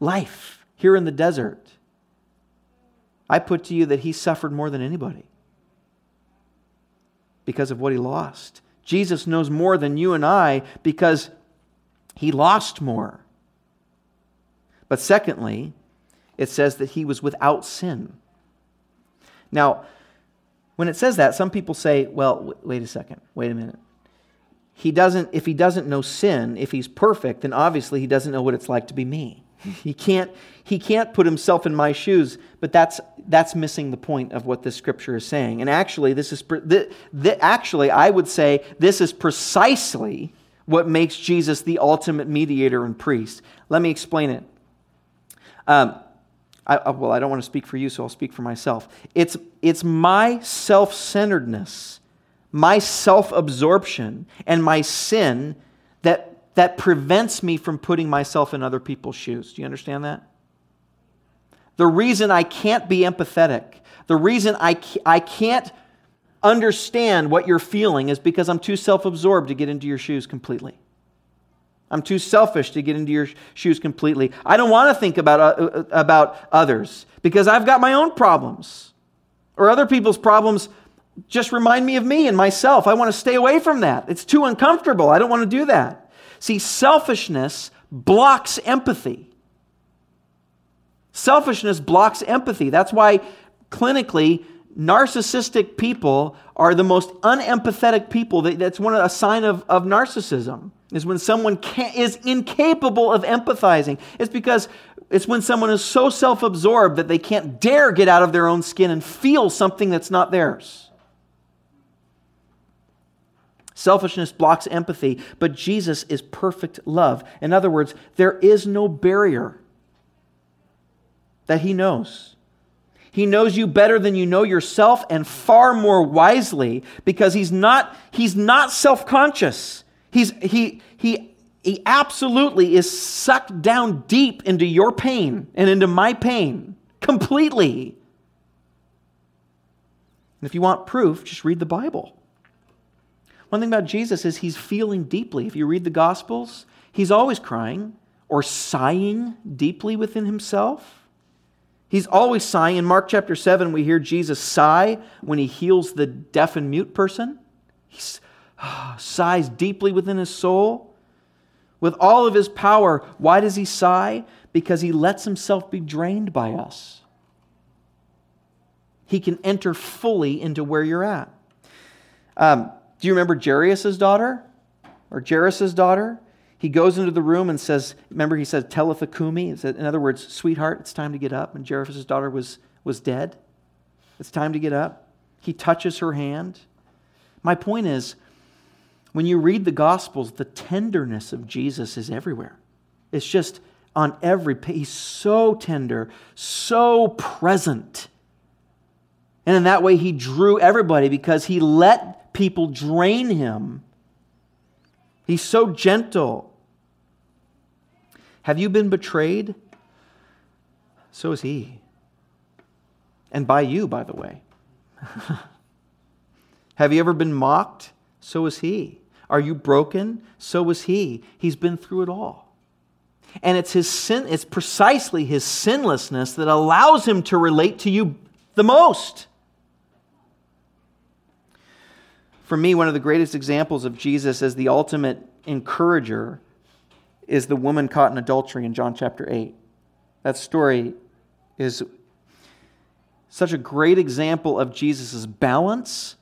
life here in the desert. I put to you that he suffered more than anybody because of what he lost. Jesus knows more than you and I because he lost more. But secondly, it says that he was without sin. Now, when it says that, some people say, well, wait a second, wait a minute. He doesn't, if he doesn't know sin, if he's perfect, then obviously he doesn't know what it's like to be me. He can't, he can't put himself in my shoes, but that's, that's missing the point of what this scripture is saying. And actually, this is, the, the, actually, I would say this is precisely what makes Jesus the ultimate mediator and priest. Let me explain it. Um, I, well, I don't want to speak for you, so I'll speak for myself. It's, it's my self centeredness, my self absorption, and my sin that that prevents me from putting myself in other people's shoes. Do you understand that? The reason I can't be empathetic, the reason I, I can't understand what you're feeling is because I'm too self absorbed to get into your shoes completely. I'm too selfish to get into your shoes completely. I don't want to think about, uh, uh, about others because I've got my own problems. Or other people's problems just remind me of me and myself. I want to stay away from that. It's too uncomfortable. I don't want to do that. See, selfishness blocks empathy. Selfishness blocks empathy. That's why, clinically, narcissistic people are the most unempathetic people. That's one of, a sign of, of narcissism. Is when someone can, is incapable of empathizing. It's because it's when someone is so self absorbed that they can't dare get out of their own skin and feel something that's not theirs. Selfishness blocks empathy, but Jesus is perfect love. In other words, there is no barrier that he knows. He knows you better than you know yourself and far more wisely because he's not, he's not self conscious. He's, he, he, he absolutely is sucked down deep into your pain and into my pain completely. And if you want proof, just read the Bible. One thing about Jesus is he's feeling deeply. If you read the Gospels, he's always crying or sighing deeply within himself. He's always sighing. In Mark chapter 7, we hear Jesus sigh when he heals the deaf and mute person. He sighs deeply within his soul. With all of his power, why does he sigh? Because he lets himself be drained by us. He can enter fully into where you're at. Um, do you remember Jairus' daughter? Or Jairus' daughter? he goes into the room and says, remember, he said, Talitha Kumi. In other words, sweetheart, it's time to get up. And Jairus' daughter was, was dead. It's time to get up. He touches her hand. My point is, when you read the Gospels, the tenderness of Jesus is everywhere. It's just on every page. He's so tender, so present. And in that way, he drew everybody because he let people drain him He's so gentle. Have you been betrayed? So is he. And by you, by the way. Have you ever been mocked? So is he. Are you broken? So is he. He's been through it all. And it's his sin, it's precisely his sinlessness that allows him to relate to you the most. For me, one of the greatest examples of Jesus as the ultimate encourager is the woman caught in adultery in John chapter 8. That story is such a great example of Jesus' balance,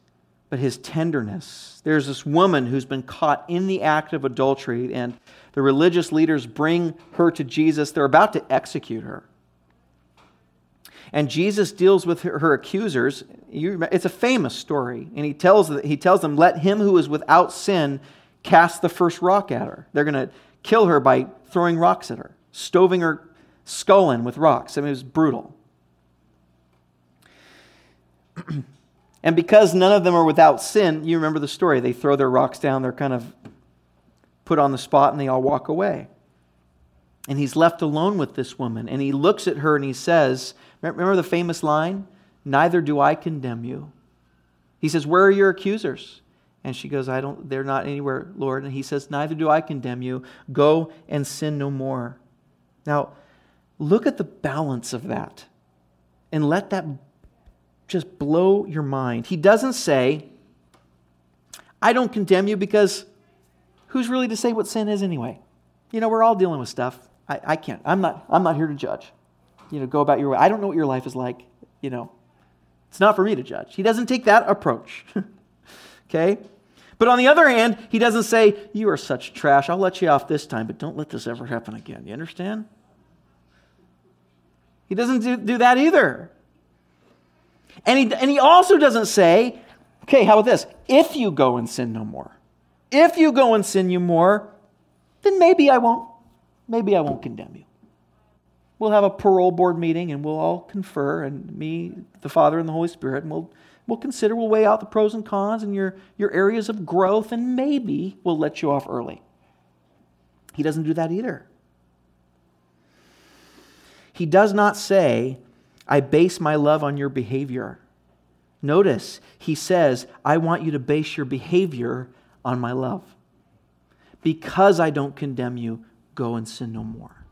but his tenderness. There's this woman who's been caught in the act of adultery, and the religious leaders bring her to Jesus. They're about to execute her. And Jesus deals with her, her accusers. You, it's a famous story. And he tells, he tells them, Let him who is without sin cast the first rock at her. They're going to kill her by throwing rocks at her, stoving her skull in with rocks. I mean, it was brutal. and because none of them are without sin, you remember the story. They throw their rocks down, they're kind of put on the spot, and they all walk away. And he's left alone with this woman. And he looks at her and he says, Remember the famous line? Neither do I condemn you. He says, Where are your accusers? And she goes, I don't, they're not anywhere, Lord. And he says, Neither do I condemn you. Go and sin no more. Now, look at the balance of that and let that just blow your mind. He doesn't say, I don't condemn you because who's really to say what sin is anyway? You know, we're all dealing with stuff. I, I can't. I'm not, I'm not here to judge. You know, go about your way. I don't know what your life is like. You know, it's not for me to judge. He doesn't take that approach. okay? But on the other hand, he doesn't say, You are such trash. I'll let you off this time, but don't let this ever happen again. You understand? He doesn't do, do that either. And he, and he also doesn't say, Okay, how about this? If you go and sin no more, if you go and sin you more, then maybe I won't maybe I won't condemn you. We'll have a parole board meeting and we'll all confer, and me, the Father, and the Holy Spirit, and we'll, we'll consider, we'll weigh out the pros and cons and your, your areas of growth, and maybe we'll let you off early. He doesn't do that either. He does not say, I base my love on your behavior. Notice, he says, I want you to base your behavior on my love. Because I don't condemn you, go and sin no more.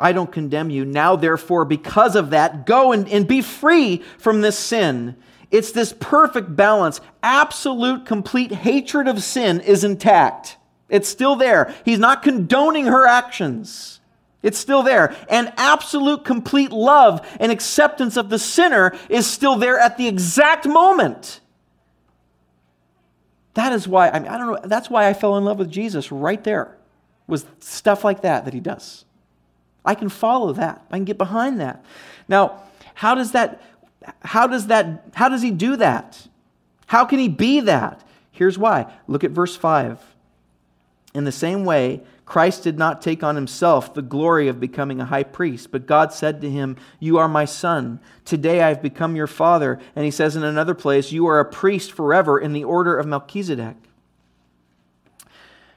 I don't condemn you. Now, therefore, because of that, go and, and be free from this sin. It's this perfect balance. Absolute, complete hatred of sin is intact. It's still there. He's not condoning her actions. It's still there. And absolute, complete love and acceptance of the sinner is still there at the exact moment. That is why, I, mean, I don't know, that's why I fell in love with Jesus right there, was stuff like that that he does. I can follow that. I can get behind that. Now, how does that, how does that, how does he do that? How can he be that? Here's why. Look at verse 5. In the same way, Christ did not take on himself the glory of becoming a high priest, but God said to him, You are my son. Today I have become your father. And he says in another place, You are a priest forever in the order of Melchizedek.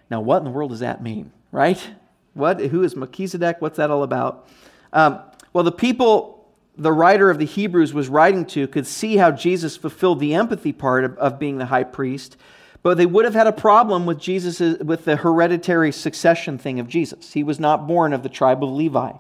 Now, what in the world does that mean, right? What? Who is Melchizedek? What's that all about? Um, well, the people the writer of the Hebrews was writing to could see how Jesus fulfilled the empathy part of, of being the high priest but they would have had a problem with Jesus with the hereditary succession thing of Jesus. He was not born of the tribe of Levi,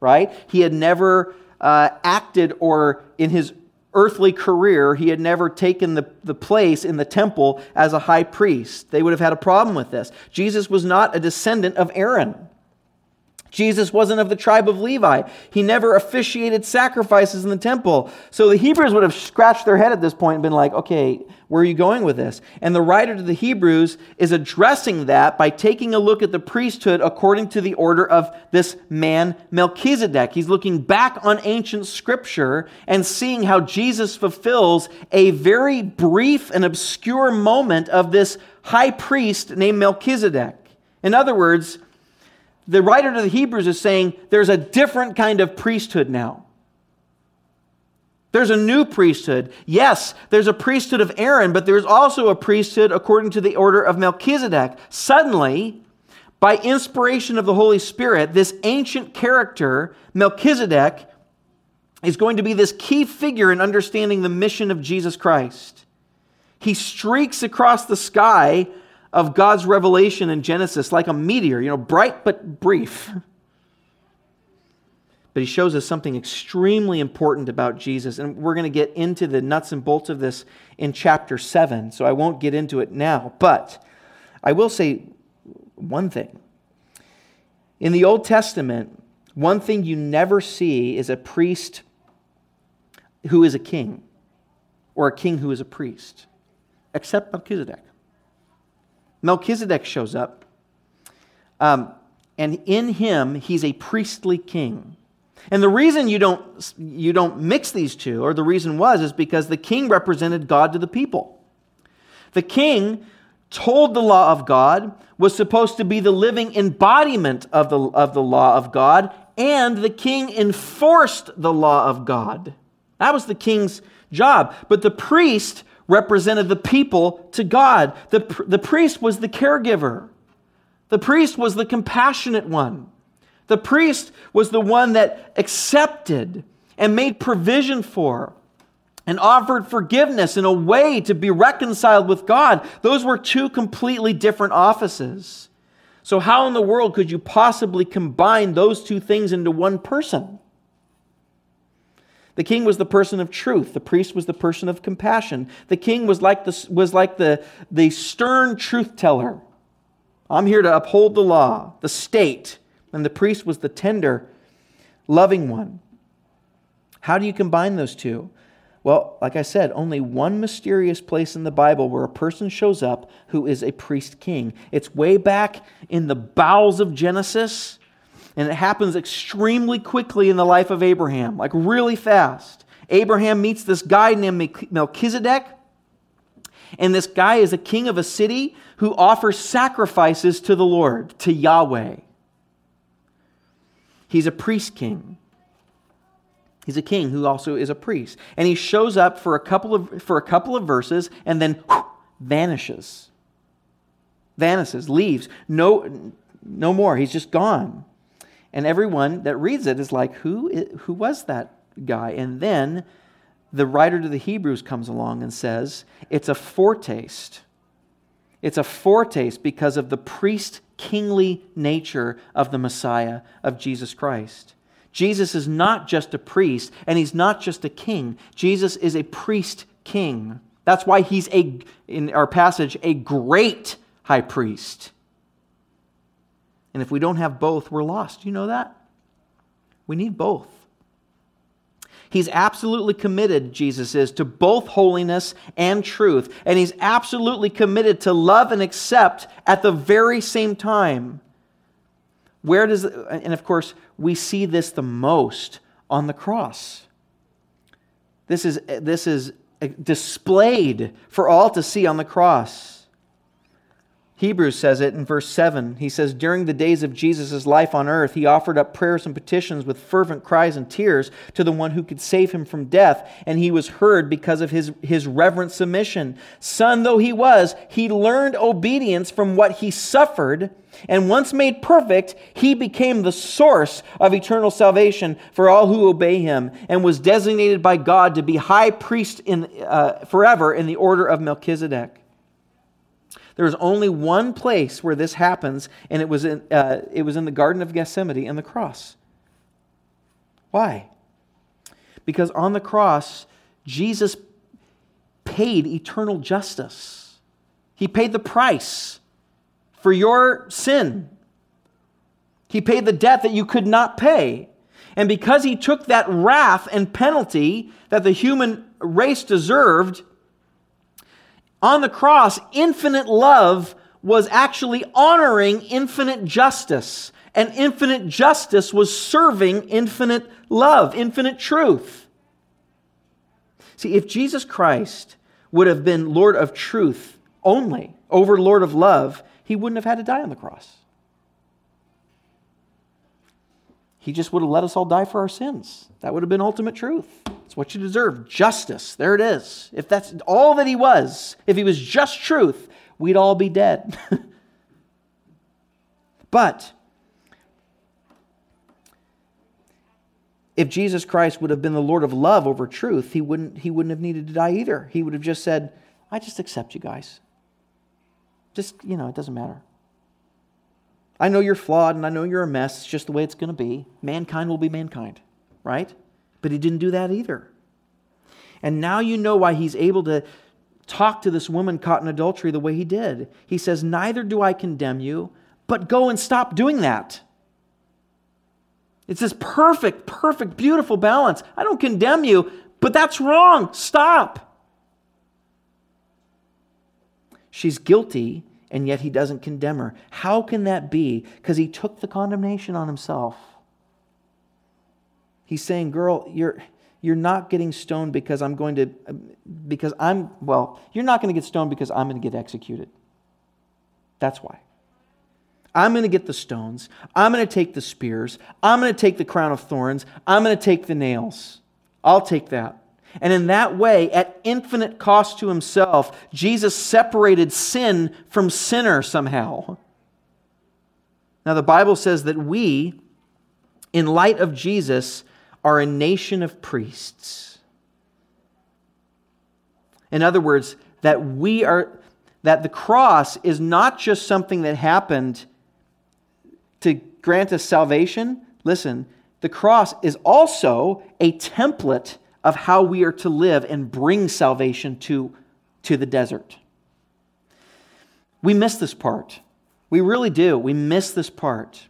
right? He had never uh, acted or in his earthly career, he had never taken the, the place in the temple as a high priest. They would have had a problem with this. Jesus was not a descendant of Aaron. Jesus wasn't of the tribe of Levi. He never officiated sacrifices in the temple. So the Hebrews would have scratched their head at this point and been like, okay, where are you going with this? And the writer to the Hebrews is addressing that by taking a look at the priesthood according to the order of this man, Melchizedek. He's looking back on ancient scripture and seeing how Jesus fulfills a very brief and obscure moment of this high priest named Melchizedek. In other words, the writer to the Hebrews is saying there's a different kind of priesthood now. There's a new priesthood. Yes, there's a priesthood of Aaron, but there's also a priesthood according to the order of Melchizedek. Suddenly, by inspiration of the Holy Spirit, this ancient character, Melchizedek, is going to be this key figure in understanding the mission of Jesus Christ. He streaks across the sky of God's revelation in Genesis like a meteor, you know, bright but brief. But he shows us something extremely important about Jesus. And we're going to get into the nuts and bolts of this in chapter 7, so I won't get into it now. But I will say one thing. In the Old Testament, one thing you never see is a priest who is a king or a king who is a priest, except Melchizedek. Melchizedek shows up, um, and in him, he's a priestly king. And the reason you don't, you don't mix these two, or the reason was, is because the king represented God to the people. The king told the law of God, was supposed to be the living embodiment of the, of the law of God, and the king enforced the law of God. That was the king's job. But the priest represented the people to God. The, the priest was the caregiver, the priest was the compassionate one. The priest was the one that accepted and made provision for and offered forgiveness in a way to be reconciled with God. Those were two completely different offices. So, how in the world could you possibly combine those two things into one person? The king was the person of truth. The priest was the person of compassion. The king was like the, was like the, the stern truth teller. I'm here to uphold the law, the state. And the priest was the tender, loving one. How do you combine those two? Well, like I said, only one mysterious place in the Bible where a person shows up who is a priest king. It's way back in the bowels of Genesis and it happens extremely quickly in the life of Abraham, like really fast. Abraham meets this guy named Melchizedek, and this guy is a king of a city who offers sacrifices to the Lord, to Yahweh. He's a priest king. He's a king who also is a priest. And he shows up for a couple of, for a couple of verses and then whoosh, vanishes. Vanishes, leaves. No, no more. He's just gone. And everyone that reads it is like, who, who was that guy? And then the writer to the Hebrews comes along and says, it's a foretaste. It's a foretaste because of the priest kingly nature of the Messiah, of Jesus Christ. Jesus is not just a priest, and he's not just a king. Jesus is a priest king. That's why he's a, in our passage, a great high priest. And if we don't have both, we're lost. You know that? We need both. He's absolutely committed, Jesus is, to both holiness and truth. And he's absolutely committed to love and accept at the very same time. Where does, and of course, we see this the most on the cross. This is, this is displayed for all to see on the cross. Hebrews says it in verse 7. He says, During the days of Jesus' life on earth, he offered up prayers and petitions with fervent cries and tears to the one who could save him from death, and he was heard because of his, his reverent submission. Son though he was, he learned obedience from what he suffered, and once made perfect, he became the source of eternal salvation for all who obey him, and was designated by God to be high priest in, uh, forever in the order of Melchizedek. There's only one place where this happens, and it was in, uh, it was in the Garden of Gethsemane and the cross. Why? Because on the cross, Jesus paid eternal justice. He paid the price for your sin. He paid the debt that you could not pay. And because he took that wrath and penalty that the human race deserved, on the cross, infinite love was actually honoring infinite justice. And infinite justice was serving infinite love, infinite truth. See, if Jesus Christ would have been Lord of truth only over Lord of love, he wouldn't have had to die on the cross. He just would have let us all die for our sins. That would have been ultimate truth. It's what you deserve justice. There it is. If that's all that he was, if he was just truth, we'd all be dead. but if Jesus Christ would have been the Lord of love over truth, he wouldn't, he wouldn't have needed to die either. He would have just said, I just accept you guys. Just, you know, it doesn't matter. I know you're flawed and I know you're a mess. It's just the way it's going to be. Mankind will be mankind, right? But he didn't do that either. And now you know why he's able to talk to this woman caught in adultery the way he did. He says, Neither do I condemn you, but go and stop doing that. It's this perfect, perfect, beautiful balance. I don't condemn you, but that's wrong. Stop. She's guilty and yet he doesn't condemn her. How can that be? Because he took the condemnation on himself. He's saying, Girl, you're, you're not getting stoned because I'm going to, because I'm, well, you're not going to get stoned because I'm going to get executed. That's why. I'm going to get the stones. I'm going to take the spears. I'm going to take the crown of thorns. I'm going to take the nails. I'll take that. And in that way, at infinite cost to himself, Jesus separated sin from sinner somehow. Now, the Bible says that we, in light of Jesus, are a nation of priests. In other words, that we are that the cross is not just something that happened to grant us salvation. Listen, the cross is also a template of how we are to live and bring salvation to, to the desert. We miss this part. We really do. We miss this part.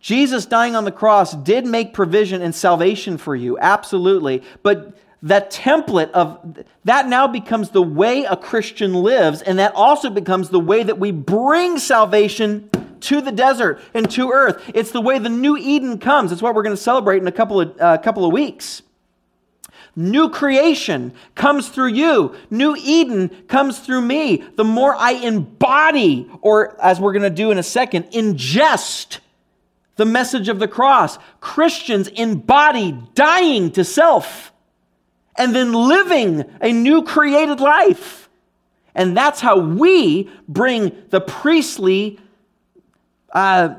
Jesus dying on the cross did make provision and salvation for you, absolutely. But that template of that now becomes the way a Christian lives, and that also becomes the way that we bring salvation to the desert and to earth. It's the way the new Eden comes. It's what we're going to celebrate in a couple of, uh, couple of weeks. New creation comes through you. New Eden comes through me. The more I embody, or as we're going to do in a second, ingest the message of the cross, Christians embody dying to self and then living a new created life. And that's how we bring the priestly uh,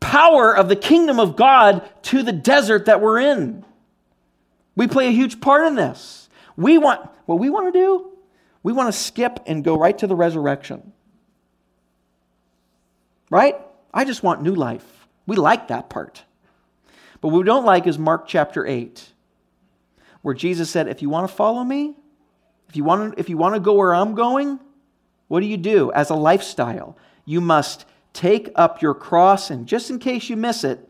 power of the kingdom of God to the desert that we're in. We play a huge part in this. We want, what we want to do, we want to skip and go right to the resurrection. Right? I just want new life. We like that part. But what we don't like is Mark chapter 8, where Jesus said, If you want to follow me, if you want to, if you want to go where I'm going, what do you do as a lifestyle? You must take up your cross, and just in case you miss it,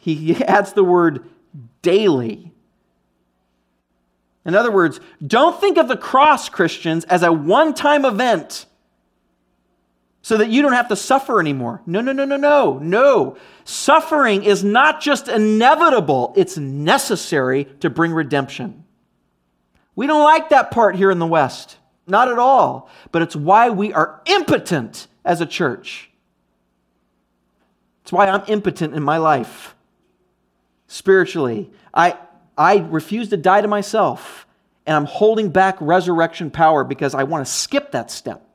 he adds the word daily. In other words, don't think of the cross, Christians, as a one time event so that you don't have to suffer anymore. No, no, no, no, no, no. Suffering is not just inevitable, it's necessary to bring redemption. We don't like that part here in the West, not at all. But it's why we are impotent as a church. It's why I'm impotent in my life spiritually. I, I refuse to die to myself, and I'm holding back resurrection power because I want to skip that step.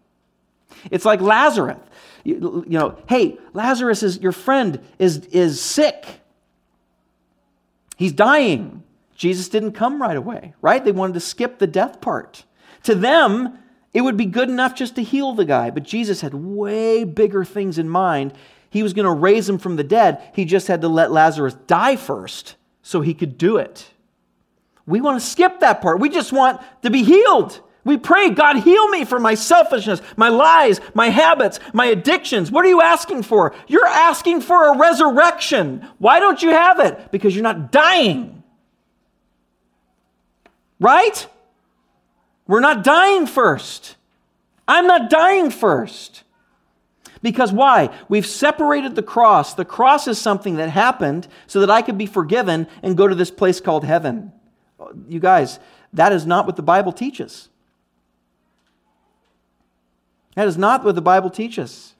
It's like Lazarus. You, you know, hey, Lazarus is your friend is, is sick. He's dying. Jesus didn't come right away, right? They wanted to skip the death part. To them, it would be good enough just to heal the guy, but Jesus had way bigger things in mind. He was going to raise him from the dead. He just had to let Lazarus die first so he could do it. We want to skip that part. We just want to be healed. We pray, God, heal me from my selfishness, my lies, my habits, my addictions. What are you asking for? You're asking for a resurrection. Why don't you have it? Because you're not dying. Right? We're not dying first. I'm not dying first. Because why? We've separated the cross. The cross is something that happened so that I could be forgiven and go to this place called heaven. Uh, you guys, that is not what the Bible teaches. That is not what the Bible teaches.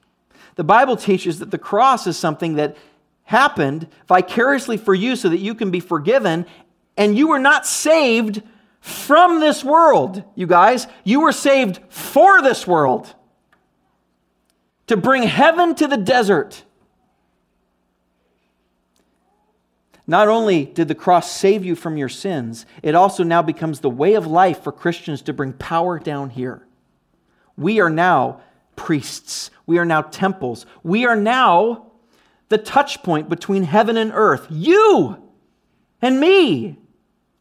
The Bible teaches that the cross is something that happened vicariously for you so that you can be forgiven, and you were not saved from this world, you guys. You were saved for this world to bring heaven to the desert. Not only did the cross save you from your sins, it also now becomes the way of life for Christians to bring power down here. We are now priests, we are now temples, we are now the touch point between heaven and earth. You and me.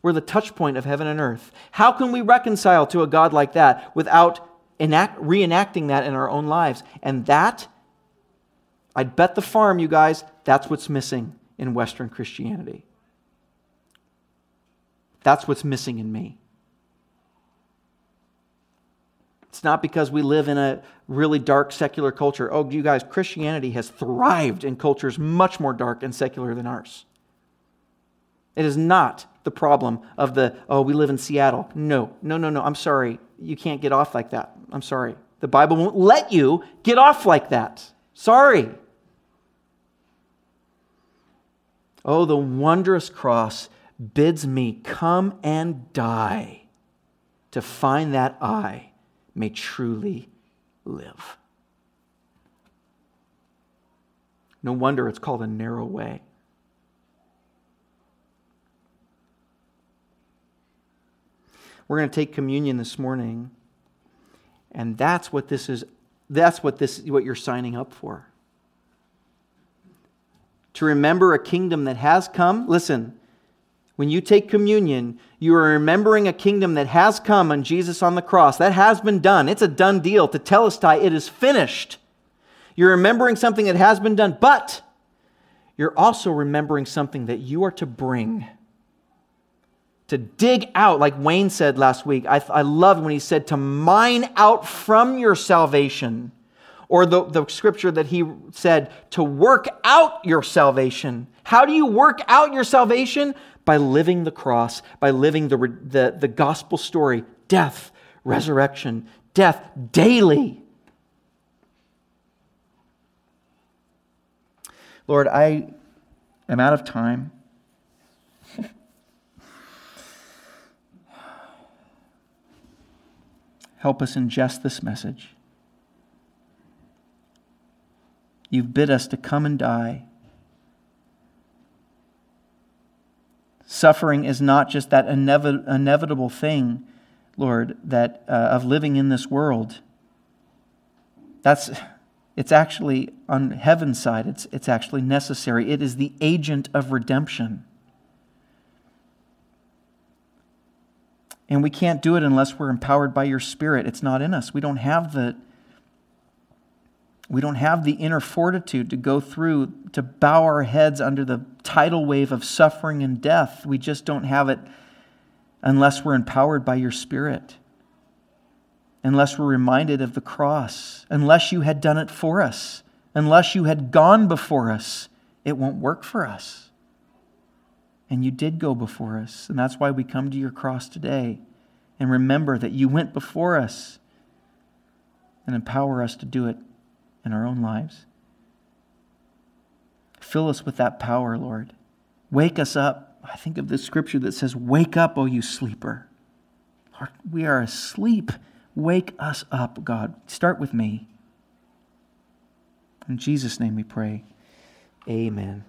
We're the touch point of heaven and earth. How can we reconcile to a God like that without enact, reenacting that in our own lives. And that, I'd bet the farm, you guys, that's what's missing in Western Christianity. That's what's missing in me. It's not because we live in a really dark secular culture. Oh, you guys, Christianity has thrived in cultures much more dark and secular than ours. It is not the problem of the, oh, we live in Seattle. No, no, no, no. I'm sorry. You can't get off like that. I'm sorry. The Bible won't let you get off like that. Sorry. Oh, the wondrous cross bids me come and die to find that I may truly live. No wonder it's called a narrow way. We're going to take communion this morning. And that's what this is that's what this what you're signing up for. To remember a kingdom that has come. Listen, when you take communion, you are remembering a kingdom that has come on Jesus on the cross. That has been done. It's a done deal. Tetelestai, it is finished. You're remembering something that has been done, but you're also remembering something that you are to bring to dig out, like Wayne said last week. I, I loved when he said to mine out from your salvation. Or the, the scripture that he said to work out your salvation. How do you work out your salvation? By living the cross, by living the, the, the gospel story death, resurrection, death daily. Lord, I am out of time. Help us ingest this message. You've bid us to come and die. Suffering is not just that inevitable thing, Lord, that uh, of living in this world. That's it's actually on heaven's side. It's, it's actually necessary. It is the agent of redemption. And we can't do it unless we're empowered by your spirit. It's not in us. We don't have the we don't have the inner fortitude to go through to bow our heads under the tidal wave of suffering and death. We just don't have it unless we're empowered by your Spirit, unless we're reminded of the cross, unless you had done it for us, unless you had gone before us. It won't work for us. And you did go before us. And that's why we come to your cross today and remember that you went before us and empower us to do it in our own lives. Fill us with that power, Lord. Wake us up. I think of the scripture that says, Wake up, O you sleeper. Lord, we are asleep. Wake us up, God. Start with me. In Jesus' name we pray. Amen.